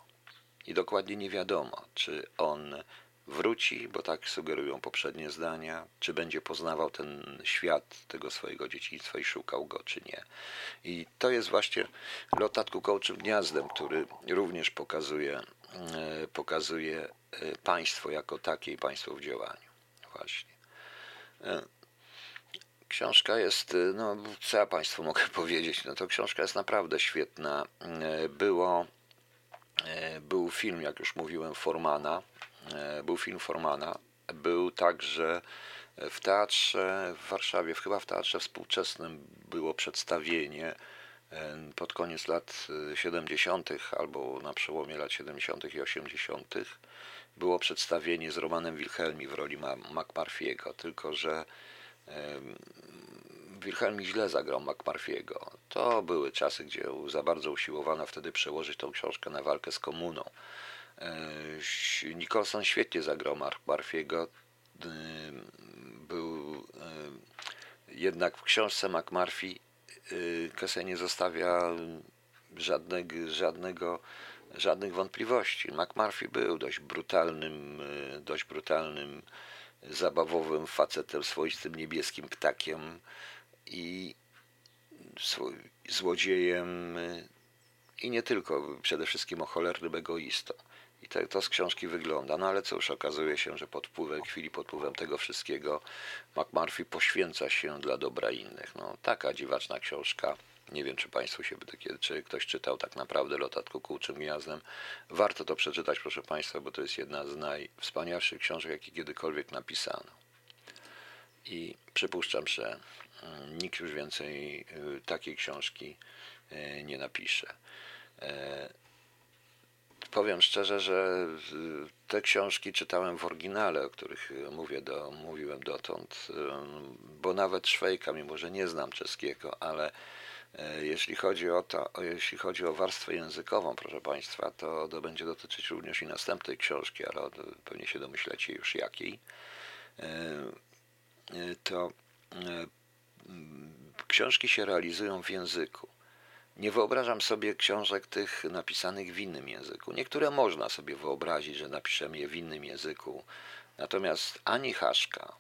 I dokładnie nie wiadomo, czy on wróci, bo tak sugerują poprzednie zdania, czy będzie poznawał ten świat tego swojego dzieciństwa i szukał go, czy nie. I to jest właśnie lot nad kukołczym gniazdem, który również pokazuje, e, pokazuje e, państwo jako takie i państwo w działaniu. Właśnie. Książka jest, y, no co ja Państwu [LAUGHS] mogę powiedzieć, no to książka jest naprawdę świetna. Y, było, y, był film, jak już mówiłem, Formana, był film Formana, był także w teatrze w Warszawie, chyba w teatrze współczesnym było przedstawienie pod koniec lat 70. albo na przełomie lat 70. i 80. było przedstawienie z Romanem Wilhelmi w roli McMurphy'ego, tylko że Wilhelm źle zagrał McMurphy'ego. To były czasy, gdzie za bardzo usiłowano wtedy przełożyć tą książkę na walkę z komuną. Nicholson świetnie zagrał McMurphy'ego. Był jednak w książce McMurphy Kese nie zostawia żadnego, żadnego, żadnych wątpliwości. McMurphy był dość brutalnym, dość brutalnym zabawowym facetem, swoistym niebieskim ptakiem i złodziejem i nie tylko, przede wszystkim o cholernym egoistą. I to, to z książki wygląda. No ale cóż, okazuje się, że pod wpływem, chwili pod wpływem tego wszystkiego McMurphy poświęca się dla dobra innych. No taka dziwaczna książka. Nie wiem, czy Państwu się, czy ktoś czytał tak naprawdę Lotat Kukułczym Gniazdem. Warto to przeczytać, proszę Państwa, bo to jest jedna z najwspanialszych książek, jakie kiedykolwiek napisano. I przypuszczam, że mm, nikt już więcej y, takiej książki y, nie napisze. E, powiem szczerze, że y, te książki czytałem w oryginale, o których mówię do, mówiłem dotąd, bo nawet Szwejka, mimo że nie znam czeskiego, ale jeśli chodzi o to, jeśli chodzi o warstwę językową, proszę Państwa, to, to będzie dotyczyć również i następnej książki, ale pewnie się domyślecie już jakiej. E, e, to książki się realizują w języku. Nie wyobrażam sobie książek tych napisanych w innym języku. Niektóre można sobie wyobrazić, że napiszemy je w innym języku, natomiast ani Haszka,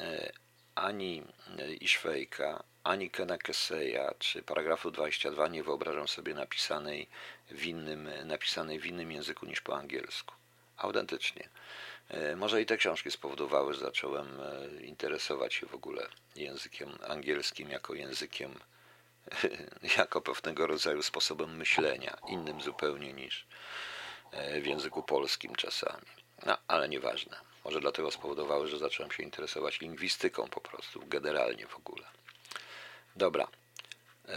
e, ani e, Iszwejka, ani Kena Keseya, czy paragrafu 22 nie wyobrażam sobie napisanej w innym, napisanej w innym języku niż po angielsku. Autentycznie. E, może i te książki spowodowały, że zacząłem interesować się w ogóle językiem angielskim jako językiem [LAUGHS] jako pewnego rodzaju sposobem myślenia, innym zupełnie niż e, w języku polskim czasami. No, ale nieważne. Może dlatego spowodowały, że zacząłem się interesować lingwistyką po prostu, generalnie w ogóle. Dobra. E,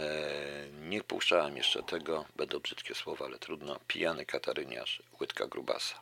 nie puszczałem jeszcze tego, będą brzydkie słowa, ale trudno. Pijany kataryniarz, łydka grubasa.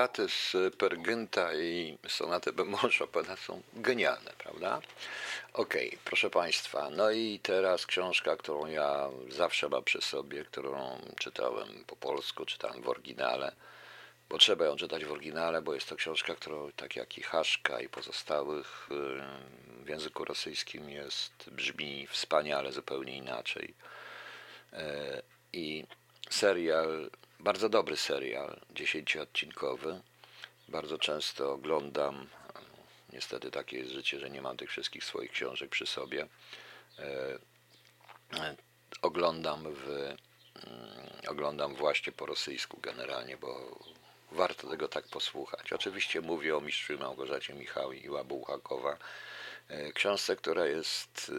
Cytaty z Pergynta i sonaty bemol Chopina są genialne, prawda? Okej, proszę Państwa, no i teraz książka, którą ja zawsze mam przy sobie, którą czytałem po polsku, czytałem w oryginale, bo trzeba ją czytać w oryginale, bo jest to książka, którą tak jak i Haszka i pozostałych y, w języku rosyjskim jest, brzmi wspaniale, zupełnie inaczej. E, I serial, bardzo dobry serial, dziesięcioodcinkowy. Bardzo często oglądam. Niestety takie jest życie, że nie mam tych wszystkich swoich książek przy sobie. E, e, Oglądam w, mm, oglądam właśnie po rosyjsku generalnie, bo warto tego tak posłuchać. Oczywiście mówię o mistrzu Małgorzacie Michała Bułhakowa, e, książce, która jest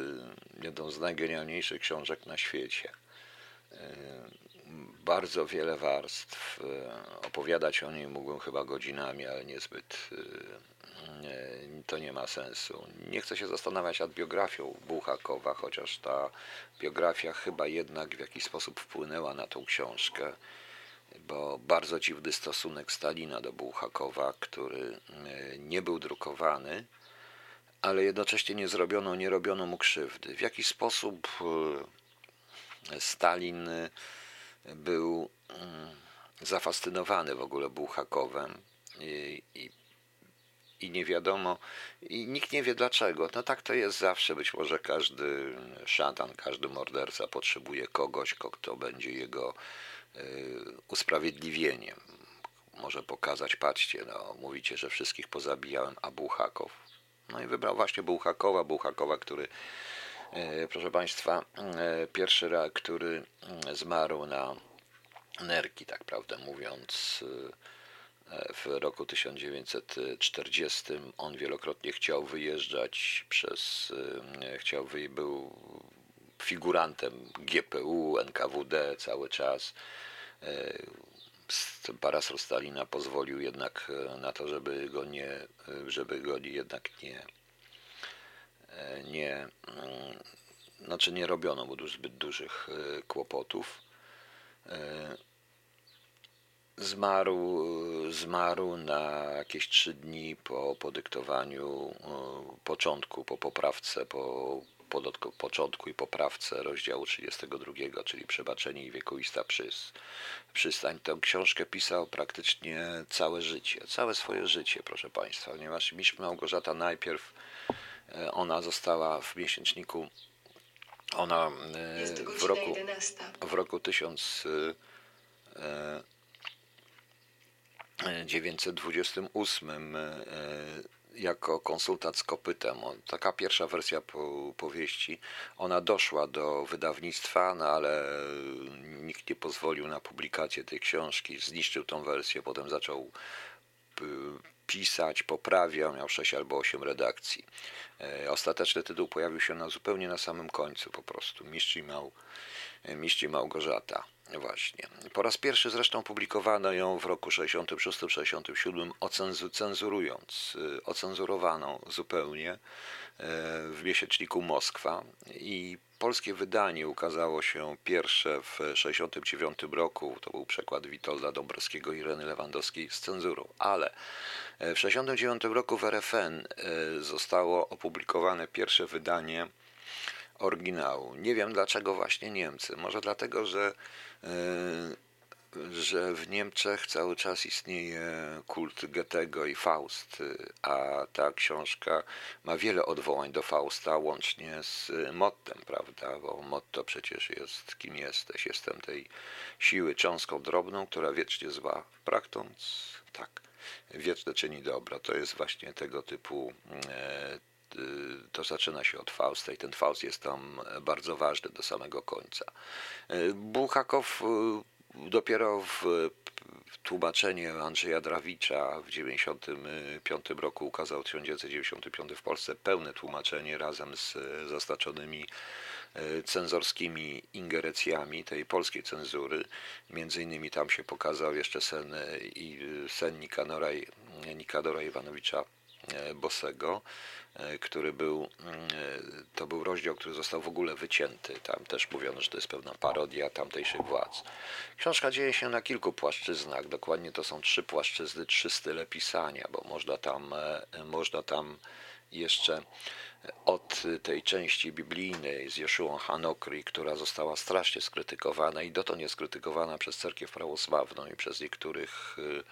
jedną z najgenialniejszych książek na świecie bardzo wiele warstw. E, Opowiadać o niej mógłbym chyba godzinami, ale niezbyt e, to nie ma sensu. Nie chcę się zastanawiać nad biografią Bułhakowa, chociaż ta biografia chyba jednak w jakiś sposób wpłynęła na tą książkę, bo bardzo dziwny stosunek Stalina do Bułhakowa, który e, nie był drukowany, ale jednocześnie nie zrobiono, nie robiono mu krzywdy. W jaki sposób Stalin był mm, zafascynowany w ogóle Bułhakowem i, i, i nie wiadomo, i nikt nie wie dlaczego. No tak to jest zawsze. Być może każdy szatan, każdy morderca potrzebuje kogoś, kto będzie jego y, usprawiedliwieniem. Może pokazać, patrzcie, no, mówicie, że wszystkich pozabijałem, a Bułhakow. No i wybrał właśnie Bułhakowa, Bułhakowa, który proszę Państwa, e, pierwszy rak, który mm, zmarł na nerki, tak prawdę mówiąc, e, w roku 1940. On wielokrotnie chciał wyjeżdżać przez, chciał wy, był figurantem GPU, NKWD cały czas. Parasol Stalina pozwolił jednak na to, żeby go nie, żeby go jednak nie nie, mm, znaczy nie robiono mu zbyt dużych e, kłopotów. E, zmarł, zmarł na jakieś trzy dni po podyktowaniu e, początku, po poprawce, po początku i poprawce rozdziału 32, czyli Przebaczenie i wiekuista przys, przystań. Tę książkę pisał praktycznie całe życie, całe swoje życie, proszę Państwa, ponieważ Mistrz Małgorzata najpierw E, ona została w miesięczniku, ona e, w roku, w roku 1928 e, jako konsultant z kopytem. Taka pierwsza wersja powieści. Ona doszła do wydawnictwa, no ale nikt nie pozwolił na publikację tej książki. Zniszczył tą wersję, potem zaczął pisać, poprawiał, miał 6 albo 8 redakcji. E, ostateczny tytuł pojawił się na, zupełnie na samym końcu po prostu. Mistrz i, Mał, e, Mistrz i Małgorzata. Właśnie. Po raz pierwszy zresztą publikowano ją w roku 66-67, cenzurując, e, ocenzurowano zupełnie w miesięczniku Moskwa i polskie wydanie ukazało się pierwsze w 1969 roku. To był przekład Witolda Dąbrowskiego i Ireny Lewandowskiej z cenzurą, ale w 1969 roku w RFN e, zostało opublikowane pierwsze wydanie oryginału. Nie wiem dlaczego właśnie Niemcy. Może dlatego, że e, że w Niemczech cały czas istnieje kult Goethego i Faust, a ta książka ma wiele odwołań do Fausta, łącznie z mottem, prawda? Bo motto przecież jest kim jesteś. Jestem tej siły cząstką drobną, która wiecznie zła, pragnąc, tak, wieczne czyni dobro. To jest właśnie tego typu e, to zaczyna się od Fausta i ten Faust jest tam bardzo ważny do samego końca. E, Buchakow Dopiero w tłumaczenie Andrzeja Drawicza w 1995 roku ukazał w 1995 w Polsce pełne tłumaczenie razem z zaznaczonymi e, cenzorskimi ingerencjami tej polskiej cenzury. Między innymi tam się pokazał jeszcze sen, e, i sen Nikanora, Nikadora Iwanowicza Bosego, który był, to był rozdział, który został w ogóle wycięty. Tam też mówiono, że to jest pewna parodia tamtejszych władz. Książka dzieje się na kilku płaszczyznach. Dokładnie to są trzy płaszczyzny, trzy style pisania, bo można tam, można tam jeszcze od tej części biblijnej z Jeszuą Hanokri, która została strasznie skrytykowana i dotąd jest skrytykowana przez cerkiew prawosławną i przez niektórych y,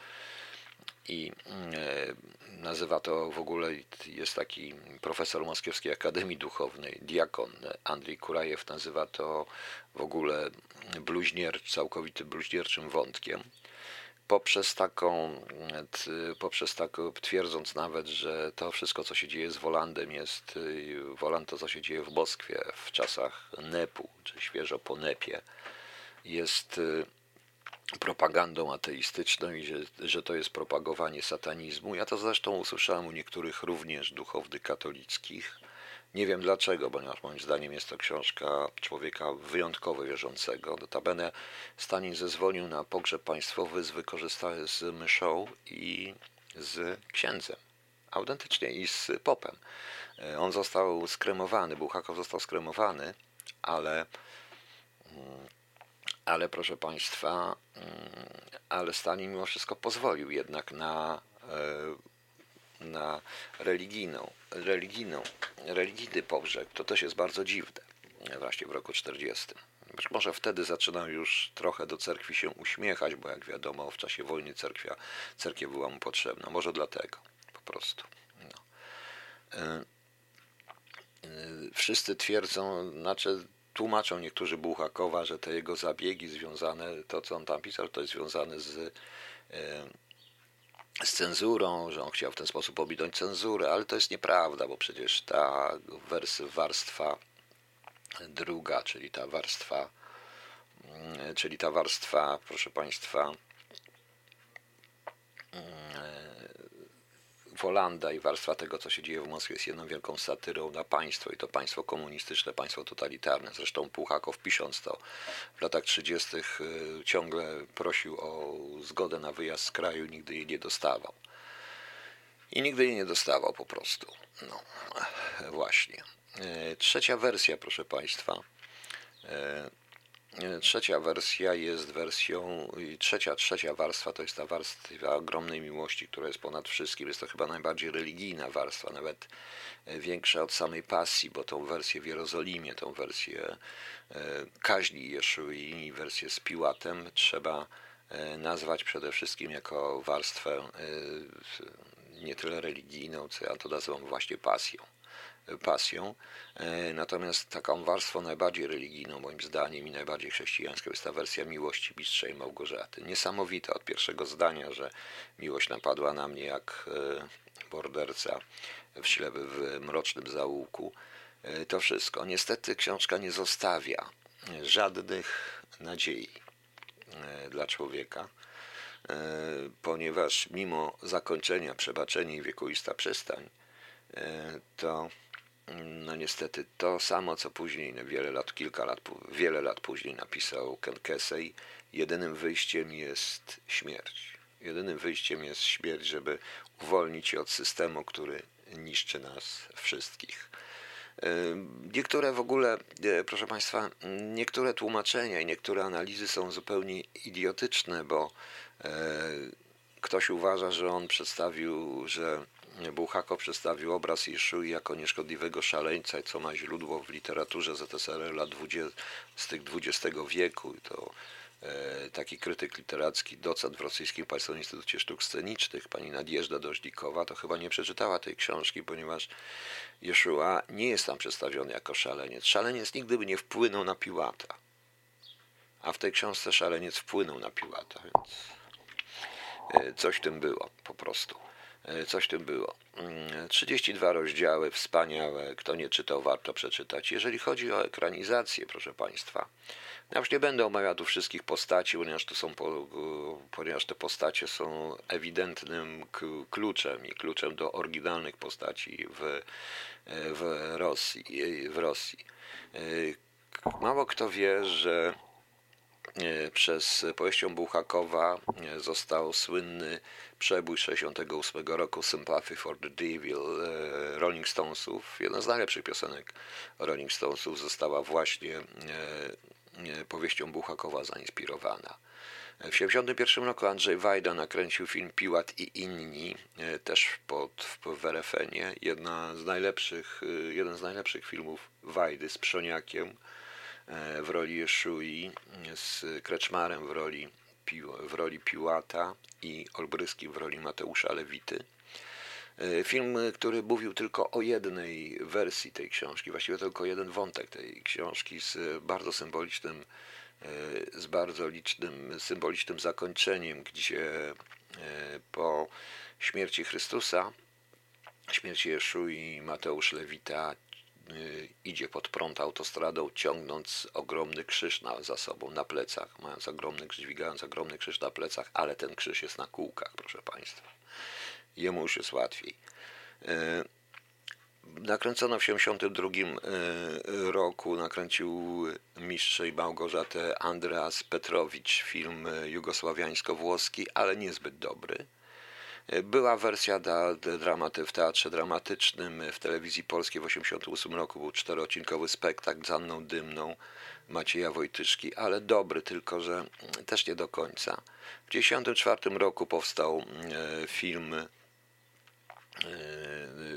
i y, nazywa to w ogóle, jest taki profesor Moskiewskiej Akademii Duchownej, diakon Andrzej Kurajew, nazywa to w ogóle bluźnier, całkowity bluźnierczym wątkiem. Poprzez taką, poprzez taką, twierdząc nawet, że to wszystko, co się dzieje z Wolandem jest, y, Woland to, co się dzieje w Moskwie w czasach Nepu, czy świeżo po Nepie, jest y, propagandą ateistyczną i że, że to jest propagowanie satanizmu. Ja to zresztą usłyszałem u niektórych również duchownych katolickich, nie wiem dlaczego, ponieważ moim zdaniem jest to książka człowieka wyjątkowo wierzącego. Notabene Stalin zezwolił na pogrzeb państwowy z, wykorzysta- z myszą i z księdzem. Autentycznie i z popem. E, on został skremowany, Buchakow został skremowany, ale mm, ale proszę Państwa, mm, ale Stalin mimo wszystko pozwolił jednak na e, na religijną, religijną, religijny pogrzeb, to też jest bardzo dziwne, właśnie w roku 40. Być może wtedy zaczynał już trochę do cerkwi się uśmiechać, bo jak wiadomo, w czasie wojny cerkwia, cerkiew była mu potrzebna. Może dlatego, po prostu. No. E, e, wszyscy twierdzą, znaczy tłumaczą niektórzy Buchakowa, że te jego zabiegi związane, to co on tam pisał, to jest związane z e, z cenzurą, że on chciał w ten sposób ominąć cenzurę, ale to jest nieprawda, bo przecież ta wers, warstwa druga, czyli ta warstwa, mm, czyli ta warstwa, proszę Państwa, Wolanda i warstwa tego, co się dzieje w Moskwie, jest jedną wielką satyrą na państwo i to państwo komunistyczne, państwo totalitarne. Zresztą Puchakow, pisząc to w latach 30., y, ciągle prosił o zgodę na wyjazd z kraju, nigdy jej nie dostawał. I nigdy jej nie dostawał po prostu. No, właśnie. Y, trzecia wersja, proszę Państwa. Y, Trzecia wersja jest wersją, trzecia, trzecia warstwa to jest ta warstwa ogromnej miłości, która jest ponad wszystkim. Jest to chyba najbardziej religijna warstwa, nawet e, większa od samej pasji, bo tą wersję w Jerozolimie, tą wersję e, kaźni Jeszui i wersję z Piłatem trzeba e, nazwać przede wszystkim jako warstwę nie tyle religijną, co ja to nazywam właśnie pasją pasją. E, natomiast taką warstwą najbardziej religijną, moim zdaniem, i najbardziej chrześcijańską jest ta wersja miłości mistrza i Małgorzaty. Niesamowita od pierwszego zdania, że miłość napadła na mnie jak e, w śleby w mrocznym zaułku. E, to wszystko. Niestety książka nie zostawia żadnych nadziei dla człowieka, ponieważ mimo zakończenia przebaczenie i wiekuista przystań, to no niestety to samo, co później, wiele lat, kilka lat, wiele lat później napisał Ken Kesey, jedynym wyjściem jest śmierć. Jedynym wyjściem jest śmierć, żeby uwolnić się od systemu, który niszczy nas wszystkich. Niektóre w ogóle, e, proszę Państwa, niektóre tłumaczenia i niektóre analizy są zupełnie idiotyczne, bo e, ktoś uważa, że on przedstawił, że Bułhakow przedstawił obraz Jeszui jako nieszkodliwego szaleńca, co ma źródło w literaturze ZSRR lat 20 XX wieku. To e, taki krytyk literacki, docent w Rosyjskim Państwowym Instytucie Sztuk Scenicznych, pani Nadjeżda Dożdikowa, to chyba nie przeczytała tej książki, ponieważ Jeszua nie jest tam przedstawiony jako szaleniec. Szaleniec nigdy by nie wpłynął na Piłata. A w tej książce szaleniec wpłynął na Piłata, więc e, coś w tym było po prostu. E, coś w tym było. 32 mm, rozdziały, wspaniałe. Kto nie czytał, warto przeczytać. Jeżeli chodzi o ekranizację, proszę Państwa, ja już nie będę omawiał tu wszystkich postaci, ponieważ, to są, ponieważ te postacie są ewidentnym kluczem i kluczem do oryginalnych postaci w, w Rosji. W Rosji. E, mało kto wie, że e, przez powieścią Buchakowa e, został słynny przebój 68 roku Sympathy for the Devil e, Rolling Stonesów. Jedna z najlepszych piosenek Rolling Stonesów została właśnie e, e, powieścią Buchakowa zainspirowana. W 1971 roku Andrzej Wajda nakręcił film Piłat i inni, e, też pod, w RFN-ie. Jedna z najlepszych, e, jeden z najlepszych filmów Wajdy z Przoniakiem e, w roli Jeszui, z Kreczmarem w roli, w roli Piłata i Olbryskim w roli Mateusza Lewity. E, Film, który mówił tylko o jednej wersji tej książki, właściwie tylko jeden wątek tej książki z bardzo symbolicznym, e, z bardzo licznym, symbolicznym zakończeniem, gdzie e, po śmierci Chrystusa, śmierci Jeszui, Mateusz Lewita idzie pod prąd autostradą, ciągnąc ogromny krzyż na, za sobą na plecach, mając ogromny, dźwigając ogromny krzyż na plecach, ale ten krzyż jest na kółkach, proszę Państwa jemu już jest łatwiej. E, Nakręcono w 1972 e, roku, nakręcił mistrz i Małgorzatę Andreas Petrowicz film jugosławiańsko-włoski, ale niezbyt dobry. Była wersja dla dramaty w teatrze dramatycznym w telewizji polskiej w 1988 roku. Był czteroodcinkowy spektakl z Anną Dymną Macieja Wojtyszki, ale dobry, tylko że też nie do końca. W 1994 roku powstał e, film e,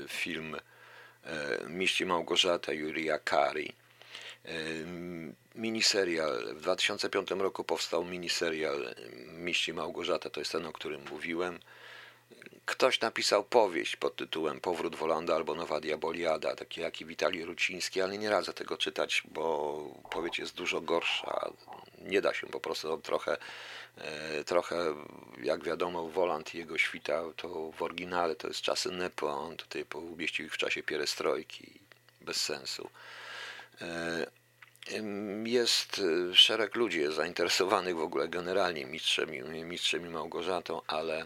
film e, Miści Małgorzata Julia Kari. Miniserial. W 2005 roku powstał miniserial Miści Małgorzata, to jest ten, o którym mówiłem. Ktoś napisał powieść pod tytułem Powrót Wolanda albo Nowa Diaboliada, taki jak i Witalij Ruciński, ale nie radzę tego czytać, bo powieść jest dużo gorsza. Nie da się po prostu trochę, e, trochę jak wiadomo, Woland i jego świta to w oryginale to jest czasy Nepo, on tutaj umieścił ich w czasie pierestrojki. Bez sensu. E, Jest y, szereg ludzi jest zainteresowanych w ogóle generalnie mistrzem, mistrzem i Małgorzatą, ale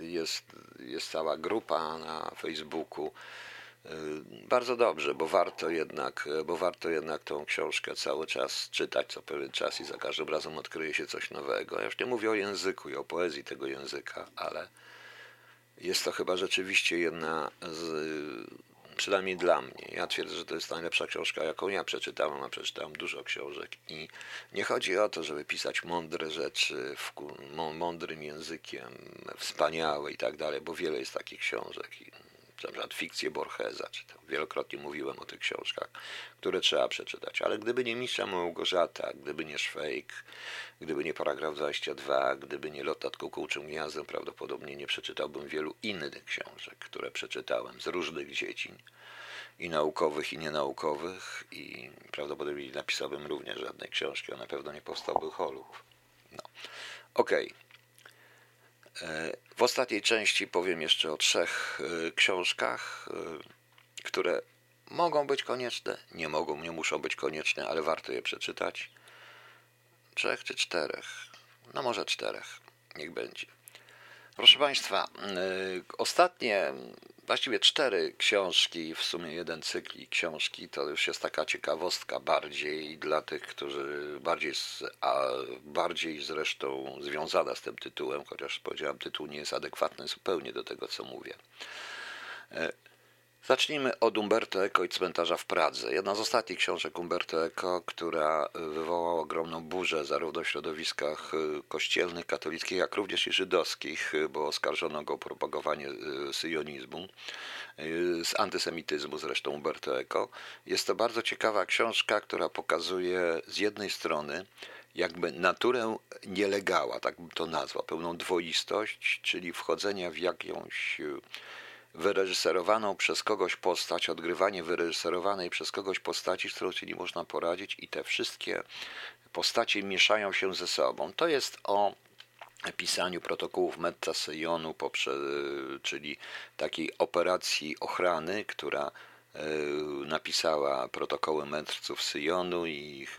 jest, jest cała grupa na Facebooku. Bardzo dobrze, bo warto jednak, bo warto jednak tą książkę cały czas czytać co pewien czas i za każdym razem odkryje się coś nowego. Ja już nie mówię o języku i o poezji tego języka, ale jest to chyba rzeczywiście jedna z, przynajmniej dla mnie. Ja twierdzę, że to jest najlepsza książka, jaką ja przeczytałem, a przeczytałem dużo książek i nie chodzi o to, żeby pisać mądre rzeczy w, mą- mądrym językiem, wspaniałe i tak dalej, bo wiele jest takich książek. Na przykład fikcję Borgesa, czy tam wielokrotnie mówiłem o tych książkach, które trzeba przeczytać. Ale gdyby nie Mistrza Małgorzata, gdyby nie Szwejk, gdyby nie paragraf 22, gdyby nie Lot nad kukułczym gniazdem, prawdopodobnie nie przeczytałbym wielu innych książek, które przeczytałem z różnych dziedzin i naukowych, i nienaukowych i prawdopodobnie nie napisałbym również żadnej książki, a na pewno nie powstałby Holub. No. Okej. E, W ostatniej części powiem jeszcze o trzech e, książkach, e, które mogą być konieczne, nie mogą, nie muszą być konieczne, ale warto je przeczytać. Trzech czy czterech? No może czterech, niech będzie. Proszę Państwa, ostatnie, właściwie cztery książki, w sumie jeden cykl książki, to już jest taka ciekawostka bardziej dla tych, którzy bardziej, a bardziej zresztą związana z tym tytułem, chociaż powiedziałem, tytuł nie jest adekwatny zupełnie do tego, co mówię. Zacznijmy od Umberto Eco i cmentarza w Pradze. Jedna z ostatnich książek Umberto Eco, która wywołała ogromną burzę zarówno w środowiskach y, kościelnych, katolickich, jak również i żydowskich, y, bo oskarżono go o propagowanie y, syjonizmu, z antysemityzmu zresztą Umberto Eco. Jest to bardzo ciekawa książka, która pokazuje z jednej strony jakby naturę nielegała, tak bym to nazwał, pełną dwoistość, czyli wchodzenia w jakąś wyreżyserowaną przez kogoś postać, odgrywanie wyreżyserowanej przez kogoś postaci, z którą się nie można poradzić i te wszystkie postacie mieszają się ze sobą. To jest o pisaniu protokołów Metta Sejonu, poprze- czyli takiej operacji ochrany, która napisała protokoły mędrców Syjonu i ich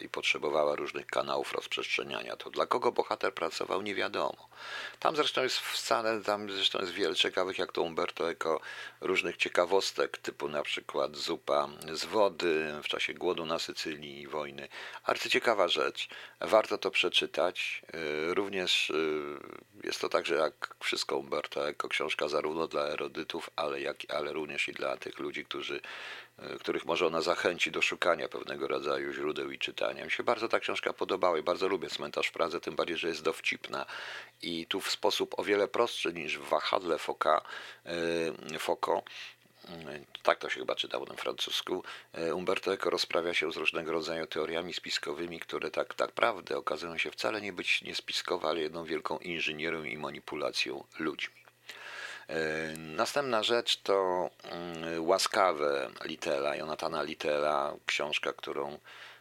i potrzebowała różnych kanałów rozprzestrzeniania. To dla kogo bohater pracował, nie wiadomo. Tam zresztą jest wcale, tam zresztą jest wiele ciekawych, jak to Umberto Eco, różnych ciekawostek, typu na przykład zupa z wody w czasie głodu na Sycylii i wojny. Arcyciekawa rzecz. Warto to przeczytać. Również jest to także jak wszystko Umberto Eco, książka zarówno dla erudytów, ale, jak, ale również dla tych ludzi, którzy, e, których może ona zachęci do szukania pewnego rodzaju źródeł i czytania. Mi się bardzo ta książka podobała i bardzo lubię Cmentarz w Pradze, tym bardziej, że jest dowcipna i tu w sposób o wiele prostszy niż w Wahadle Foka, e, Foko, e, tak to się chyba czytało na francusku, Umberto Eco rozprawia się z różnego rodzaju teoriami spiskowymi, które tak naprawdę okazują się wcale nie być nie spiskowe, ale jedną wielką inżynierią i manipulacją ludźmi. E, następna rzecz to mm, Łaskawe Litela, Jonatana Litela, książka, którą,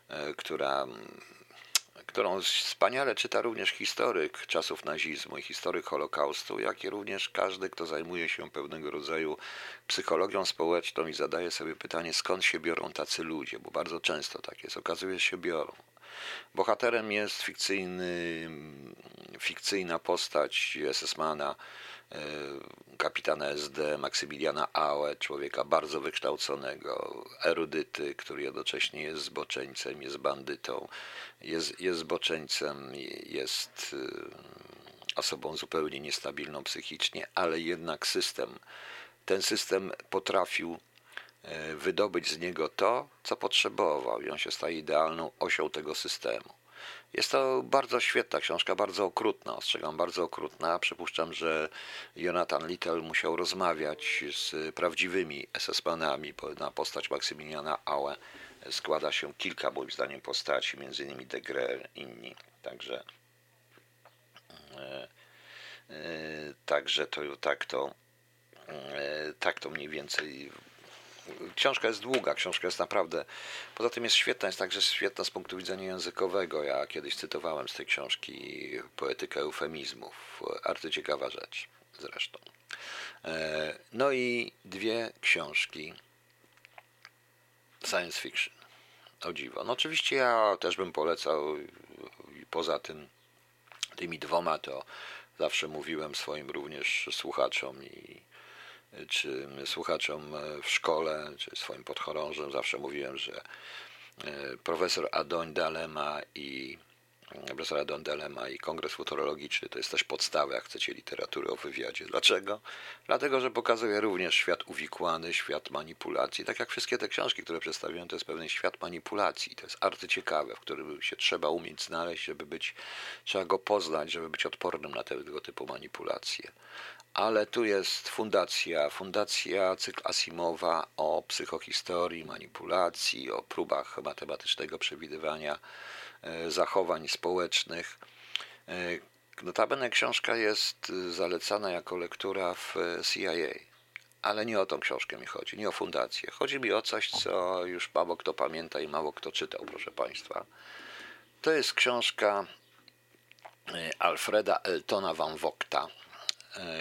e, która, którą wspaniale czyta również historyk czasów nazizmu i historyk Holokaustu, jak i również każdy, kto zajmuje się pewnego rodzaju psychologią społeczną i zadaje sobie pytanie, skąd się biorą tacy ludzie, bo bardzo często tak jest, okazuje się, biorą. Bohaterem jest fikcyjny, fikcyjna postać SS-mana, kapitana SD Maksymiliana Aue, człowieka bardzo wykształconego, erudyty, który jednocześnie jest zboczeńcem, jest bandytą, jest, jest zboczeńcem, jest y, osobą zupełnie niestabilną psychicznie, ale jednak system, ten system potrafił y, wydobyć z niego to, co potrzebował i on się staje idealną osią tego systemu. Jest to bardzo świetna książka, bardzo okrutna, ostrzegam, bardzo okrutna. Przypuszczam, że Jonathan Little musiał rozmawiać z prawdziwymi SS-manami, na postać Maksymiliana Aue składa się kilka, moim zdaniem, postaci, między innymi de Grey, inni. Także, e, e, także to tak to, e, tak to mniej więcej książka jest długa, książka jest naprawdę. Poza tym jest świetna, jest także świetna z punktu widzenia językowego. Ja kiedyś cytowałem z tej książki poetykę eufemizmów. Arcyciekawa rzecz zresztą. E, no i dwie książki science fiction. O dziwo. No oczywiście ja też bym polecał, poza tym tymi dwoma, to zawsze mówiłem swoim również słuchaczom i czy słuchaczom w szkole, czy swoim podchorążym zawsze mówiłem, że e, profesor Adoń Dalema i e, profesor Adon Dalema i Kongres Futurologiczny to jest też podstawa, jak chcecie, literatury o wywiadzie. Dlaczego? Dlatego, że pokazuje również świat uwikłany, świat manipulacji. Tak jak wszystkie te książki, które przedstawiłem, to jest pewien świat manipulacji. To jest arcyciekawe, w którym się trzeba umieć znaleźć, żeby być, trzeba go poznać, żeby być odpornym na tego typu manipulacje ale tu jest fundacja, fundacja cykl Asimowa o psychohistorii, manipulacji, o próbach matematycznego przewidywania e, zachowań społecznych. E, notabene książka jest zalecana jako lektura w CIA, ale nie o tą książkę mi chodzi, nie o fundację. Chodzi mi o coś, co już mało kto pamięta i mało kto czytał, proszę Państwa. To jest książka e, Alfreda Eltona van Wogta, E,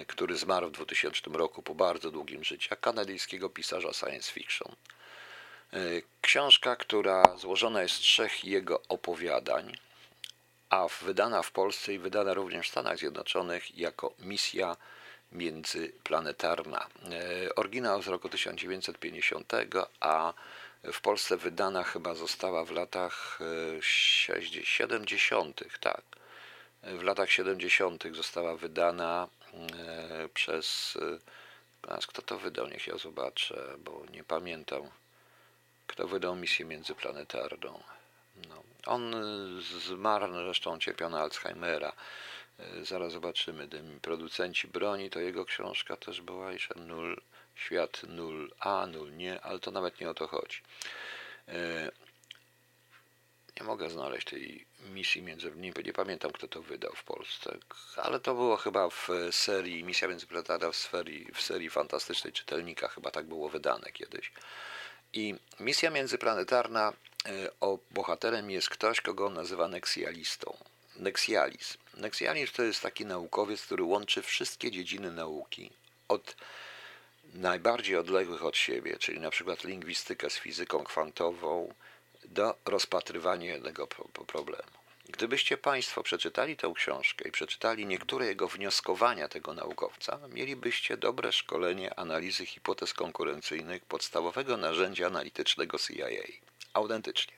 który zmarł w 2000 roku po bardzo długim życiu, kanadyjskiego pisarza science fiction. E, książka, która złożona jest z trzech jego opowiadań, a wydana w Polsce i wydana również w Stanach Zjednoczonych jako misja międzyplanetarna. E, oryginał z roku 1950, a w Polsce wydana chyba została w latach 70., tak. W latach 70. została wydana E, przez. E, kto to wydał? Niech ja zobaczę, bo nie pamiętam. Kto wydał misję międzyplanetarną? No. On zmarł, zresztą cierpiał na Alzheimera. E, zaraz zobaczymy. Producenci broni to jego książka też była, iż nul, świat nul A, nul nie, ale to nawet nie o to chodzi. Nie mogę znaleźć tej misji między... Nie, nie pamiętam, kto to wydał w Polsce, ale to było chyba w serii Misja Międzyplanetarna w serii, w serii fantastycznej czytelnika, chyba tak było wydane kiedyś. I misja międzyplanetarna e, o bohaterem jest ktoś, kogo nazywa neksjalistą. Neksializm. Neksializm to jest taki naukowiec, który łączy wszystkie dziedziny nauki od najbardziej odległych od siebie, czyli na przykład lingwistykę z fizyką kwantową, do rozpatrywania jednego pro- problemu. Gdybyście Państwo przeczytali tę książkę i przeczytali niektóre jego wnioskowania tego naukowca, mielibyście dobre szkolenie analizy hipotez konkurencyjnych podstawowego narzędzia analitycznego CIA. Autentycznie.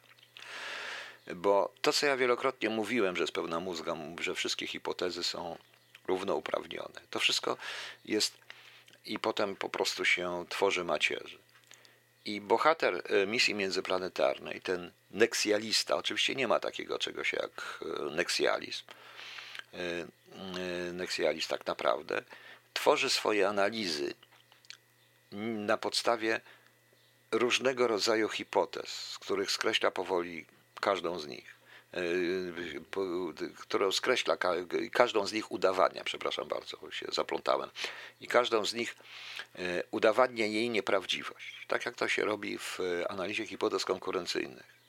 Bo to, co ja wielokrotnie mówiłem, że z pełna mózga, że wszystkie hipotezy są równouprawnione, to wszystko jest i potem po prostu się tworzy macierzy. I bohater e, misji międzyplanetarnej, ten neksjalista, oczywiście nie ma takiego czegoś jak e, neksjalizm, e, neksjalizm tak naprawdę, tworzy swoje analizy na podstawie różnego rodzaju hipotez, z których skreśla powoli każdą z nich, e, którą skreśla, ka- każdą z nich udowadnia, przepraszam bardzo, się zaplątałem, i każdą z nich e, udowadnia jej nieprawdziwość, tak jak to się robi w e, analizie hipotez konkurencyjnych.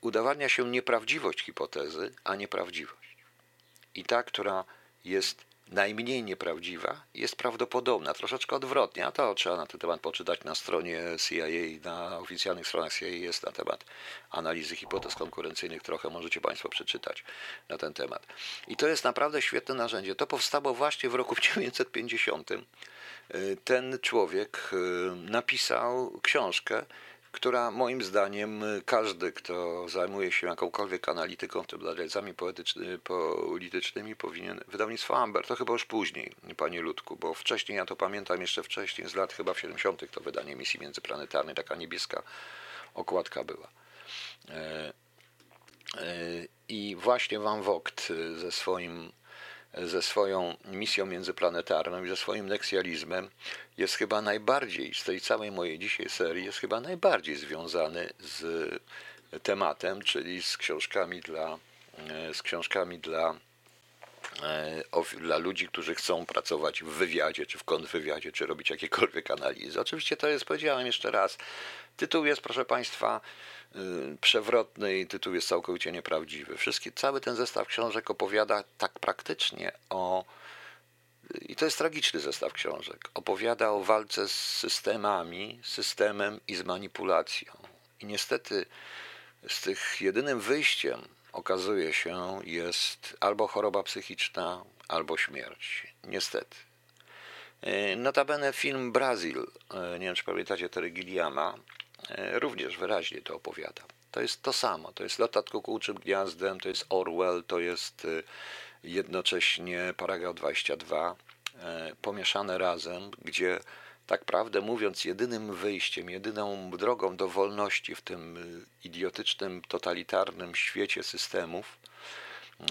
Udowadnia się nieprawdziwość hipotezy, a nieprawdziwość. I ta, która jest najmniej nieprawdziwa, jest prawdopodobna, troszeczkę odwrotnie, a to trzeba na ten temat poczytać na stronie CIA, na oficjalnych stronach CIA jest na temat analizy hipotez konkurencyjnych, trochę możecie Państwo przeczytać na ten temat. I to jest naprawdę świetne narzędzie. To powstało właśnie w roku [LAUGHS] 1950. Y, Ten człowiek y, napisał książkę, która moim zdaniem y, każdy, kto zajmuje się jakąkolwiek analityką, tym analizami politycznymi, powinien. Wydawnictwo Amber, to chyba już później, panie Ludku, bo wcześniej, ja to pamiętam jeszcze wcześniej, z lat chyba w 70. to wydanie misji międzyplanetarnej, taka niebieska okładka była. E, e, I właśnie Van Vogt y, ze swoim ze swoją misją międzyplanetarną i ze swoim neksjalizmem jest chyba najbardziej, z tej całej mojej dzisiaj serii, jest chyba najbardziej związany z tematem, czyli z książkami dla, e, z książkami dla, e, dla ludzi, którzy chcą pracować w wywiadzie, czy w kontrwywiadzie, czy robić jakiekolwiek analizy. Oczywiście to jest, powiedziałem jeszcze raz, tytuł jest, proszę Państwa, przewrotny i tytuł jest całkowicie nieprawdziwy. Wszystkie, cały ten zestaw książek opowiada tak praktycznie o i to jest tragiczny zestaw książek. Opowiada o walce z systemami, systemem i z manipulacją. I niestety z tych jedynym wyjściem okazuje się jest albo choroba psychiczna, albo śmierć. Niestety. E, Notabene film Brazil, e, nie wiem czy pamiętacie Terry Gilliama, również wyraźnie to opowiada. To jest to samo, to jest Lot nad kukułczym gniazdem, to jest Orwell, to jest e, jednocześnie paragraf 22, e, pomieszane razem, gdzie tak prawdę mówiąc jedynym wyjściem, jedyną drogą do wolności w tym e, idiotycznym, totalitarnym świecie systemów,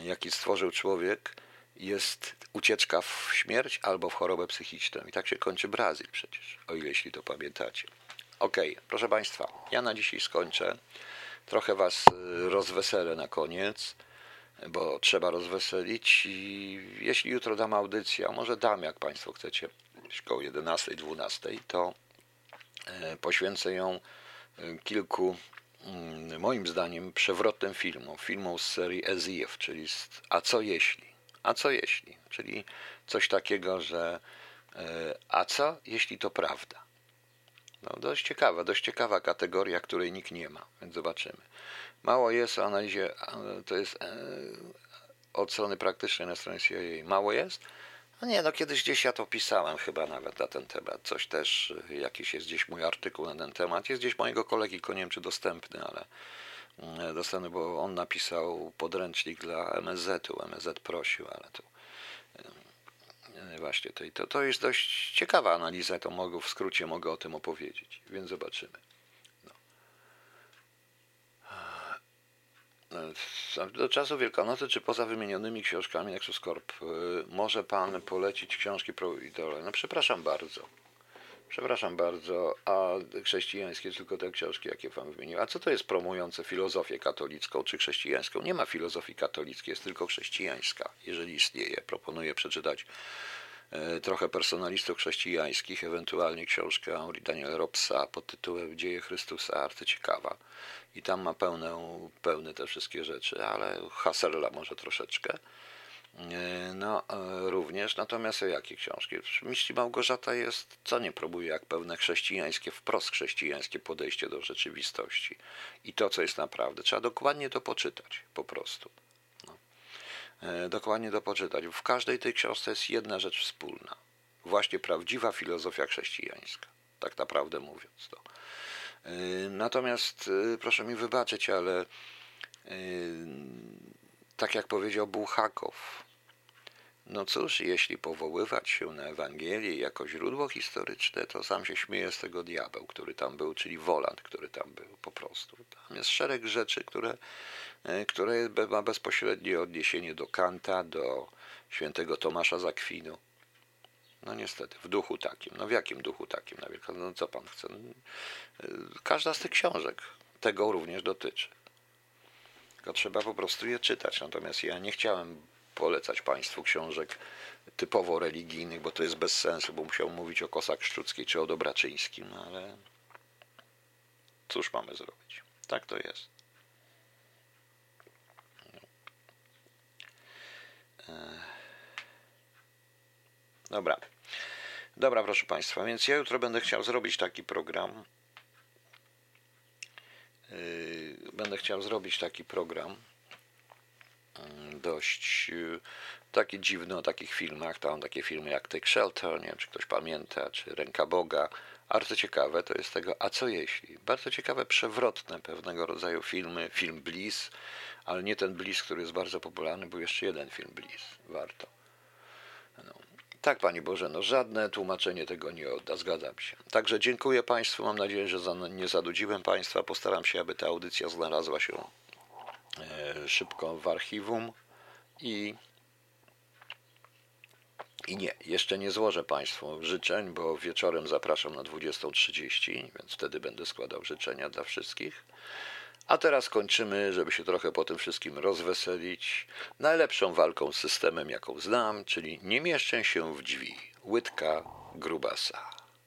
jaki stworzył człowiek, jest ucieczka w śmierć albo w chorobę psychiczną. I tak się kończy Brazil przecież, o ile jeśli to pamiętacie. Okej, proszę Państwa, ja na dzisiaj skończę. Trochę Was y, rozweselę na koniec, bo trzeba rozweselić i jeśli jutro dam audycję, a może dam, jak Państwo chcecie, koło 11, 12, to e, poświęcę ją e, kilku, mm, moim zdaniem, przewrotnym filmom. Filmom z serii Eziev, czyli z A co jeśli? A co jeśli? Czyli coś takiego, że a co jeśli to prawda? No, dość ciekawa, dość ciekawa kategoria, której nikt nie ma, więc zobaczymy. Mało jest o analizie, to jest e, od strony praktycznej na stronie CIA. Mało jest? No nie, no kiedyś gdzieś ja to pisałem chyba nawet na ten temat. Coś też, y, jakiś jest gdzieś mój artykuł na ten temat. Jest gdzieś mojego kolegi, tylko nie wiem czy dostępny, ale mm, dostępny, bo on napisał podręcznik dla MSZ-u. MSZ prosił, ale to właśnie to, to, to jest dość ciekawa analiza, to mogę w skrócie mogę o tym opowiedzieć, więc zobaczymy. No. Do czasu Wielkanocy, czy poza wymienionymi książkami Nexus Corp, y, może Pan polecić książki pro idole? No przepraszam bardzo. Przepraszam bardzo, a chrześcijańskie tylko te książki, jakie Pan wymienił. A co to jest promujące filozofię katolicką czy chrześcijańską? Nie ma filozofii katolickiej, jest tylko chrześcijańska, jeżeli istnieje. Proponuję przeczytać e, trochę personalistów chrześcijańskich, ewentualnie książkę Henri Daniel Robsa pod tytułem Dzieje Chrystusa, arcyciekawa. I tam ma pełne, pełne te wszystkie rzeczy, ale Husserla może troszeczkę. E, No, e, również. Natomiast o jakie książki? Myśli Małgorzata jest, co nie próbuje, jak pewne chrześcijańskie, wprost chrześcijańskie podejście do rzeczywistości. I to, co jest naprawdę. Trzeba dokładnie to poczytać, po prostu. No. E, Dokładnie to poczytać. W każdej tej książce jest jedna rzecz wspólna. Właśnie prawdziwa filozofia chrześcijańska. Tak naprawdę mówiąc to. Natomiast, proszę mi wybaczyć, ale tak jak powiedział Bułhakow, no cóż, jeśli powoływać się na Ewangelię jako źródło historyczne, to sam się śmieje z tego diabeł, który tam był, czyli Woland, który tam był po prostu. Tam jest szereg rzeczy, które, e, które ma bezpośrednie odniesienie do Kanta, do świętego Tomasza z Akwinu. No niestety, w duchu takim. No w jakim duchu takim? Na no co pan chce? No, e, Każda z tych książek tego również dotyczy. Tylko trzeba po prostu je czytać. Natomiast ja nie chciałem polecać Państwu książek typowo religijnych, bo to jest bez sensu, bo musiał mówić o Kosak Szczuckiej czy o Dobraczyńskim, no ale cóż mamy zrobić? Tak to jest. E, Dobra. Dobra, proszę Państwa, więc ja jutro będę chciał zrobić taki program. Yy, Będę chciał zrobić taki program dość yy, taki dziwny o takich filmach. Tam takie filmy jak Take Shelter, nie wiem czy ktoś pamięta, czy Ręka Boga. Bardzo ciekawe to jest tego, a co jeśli? Bardzo ciekawe, przewrotne pewnego rodzaju filmy. Film Bliss, ale nie ten Bliss, który jest bardzo popularny, był jeszcze jeden film Bliss. Warto. No. Tak, Pani Boże, no żadne tłumaczenie tego nie odda, zgadzam się. Także dziękuję Państwu, mam nadzieję, że nie zanudziłem Państwa. Postaram się, aby ta audycja znalazła się szybko w archiwum i, i nie, jeszcze nie złożę Państwu życzeń, bo wieczorem zapraszam na 20.30, więc wtedy będę składał życzenia dla wszystkich. A teraz kończymy, żeby się trochę po tym wszystkim rozweselić, najlepszą walką z systemem, jaką znam, czyli nie mieszczę się w drzwi. Łydka Grubasa.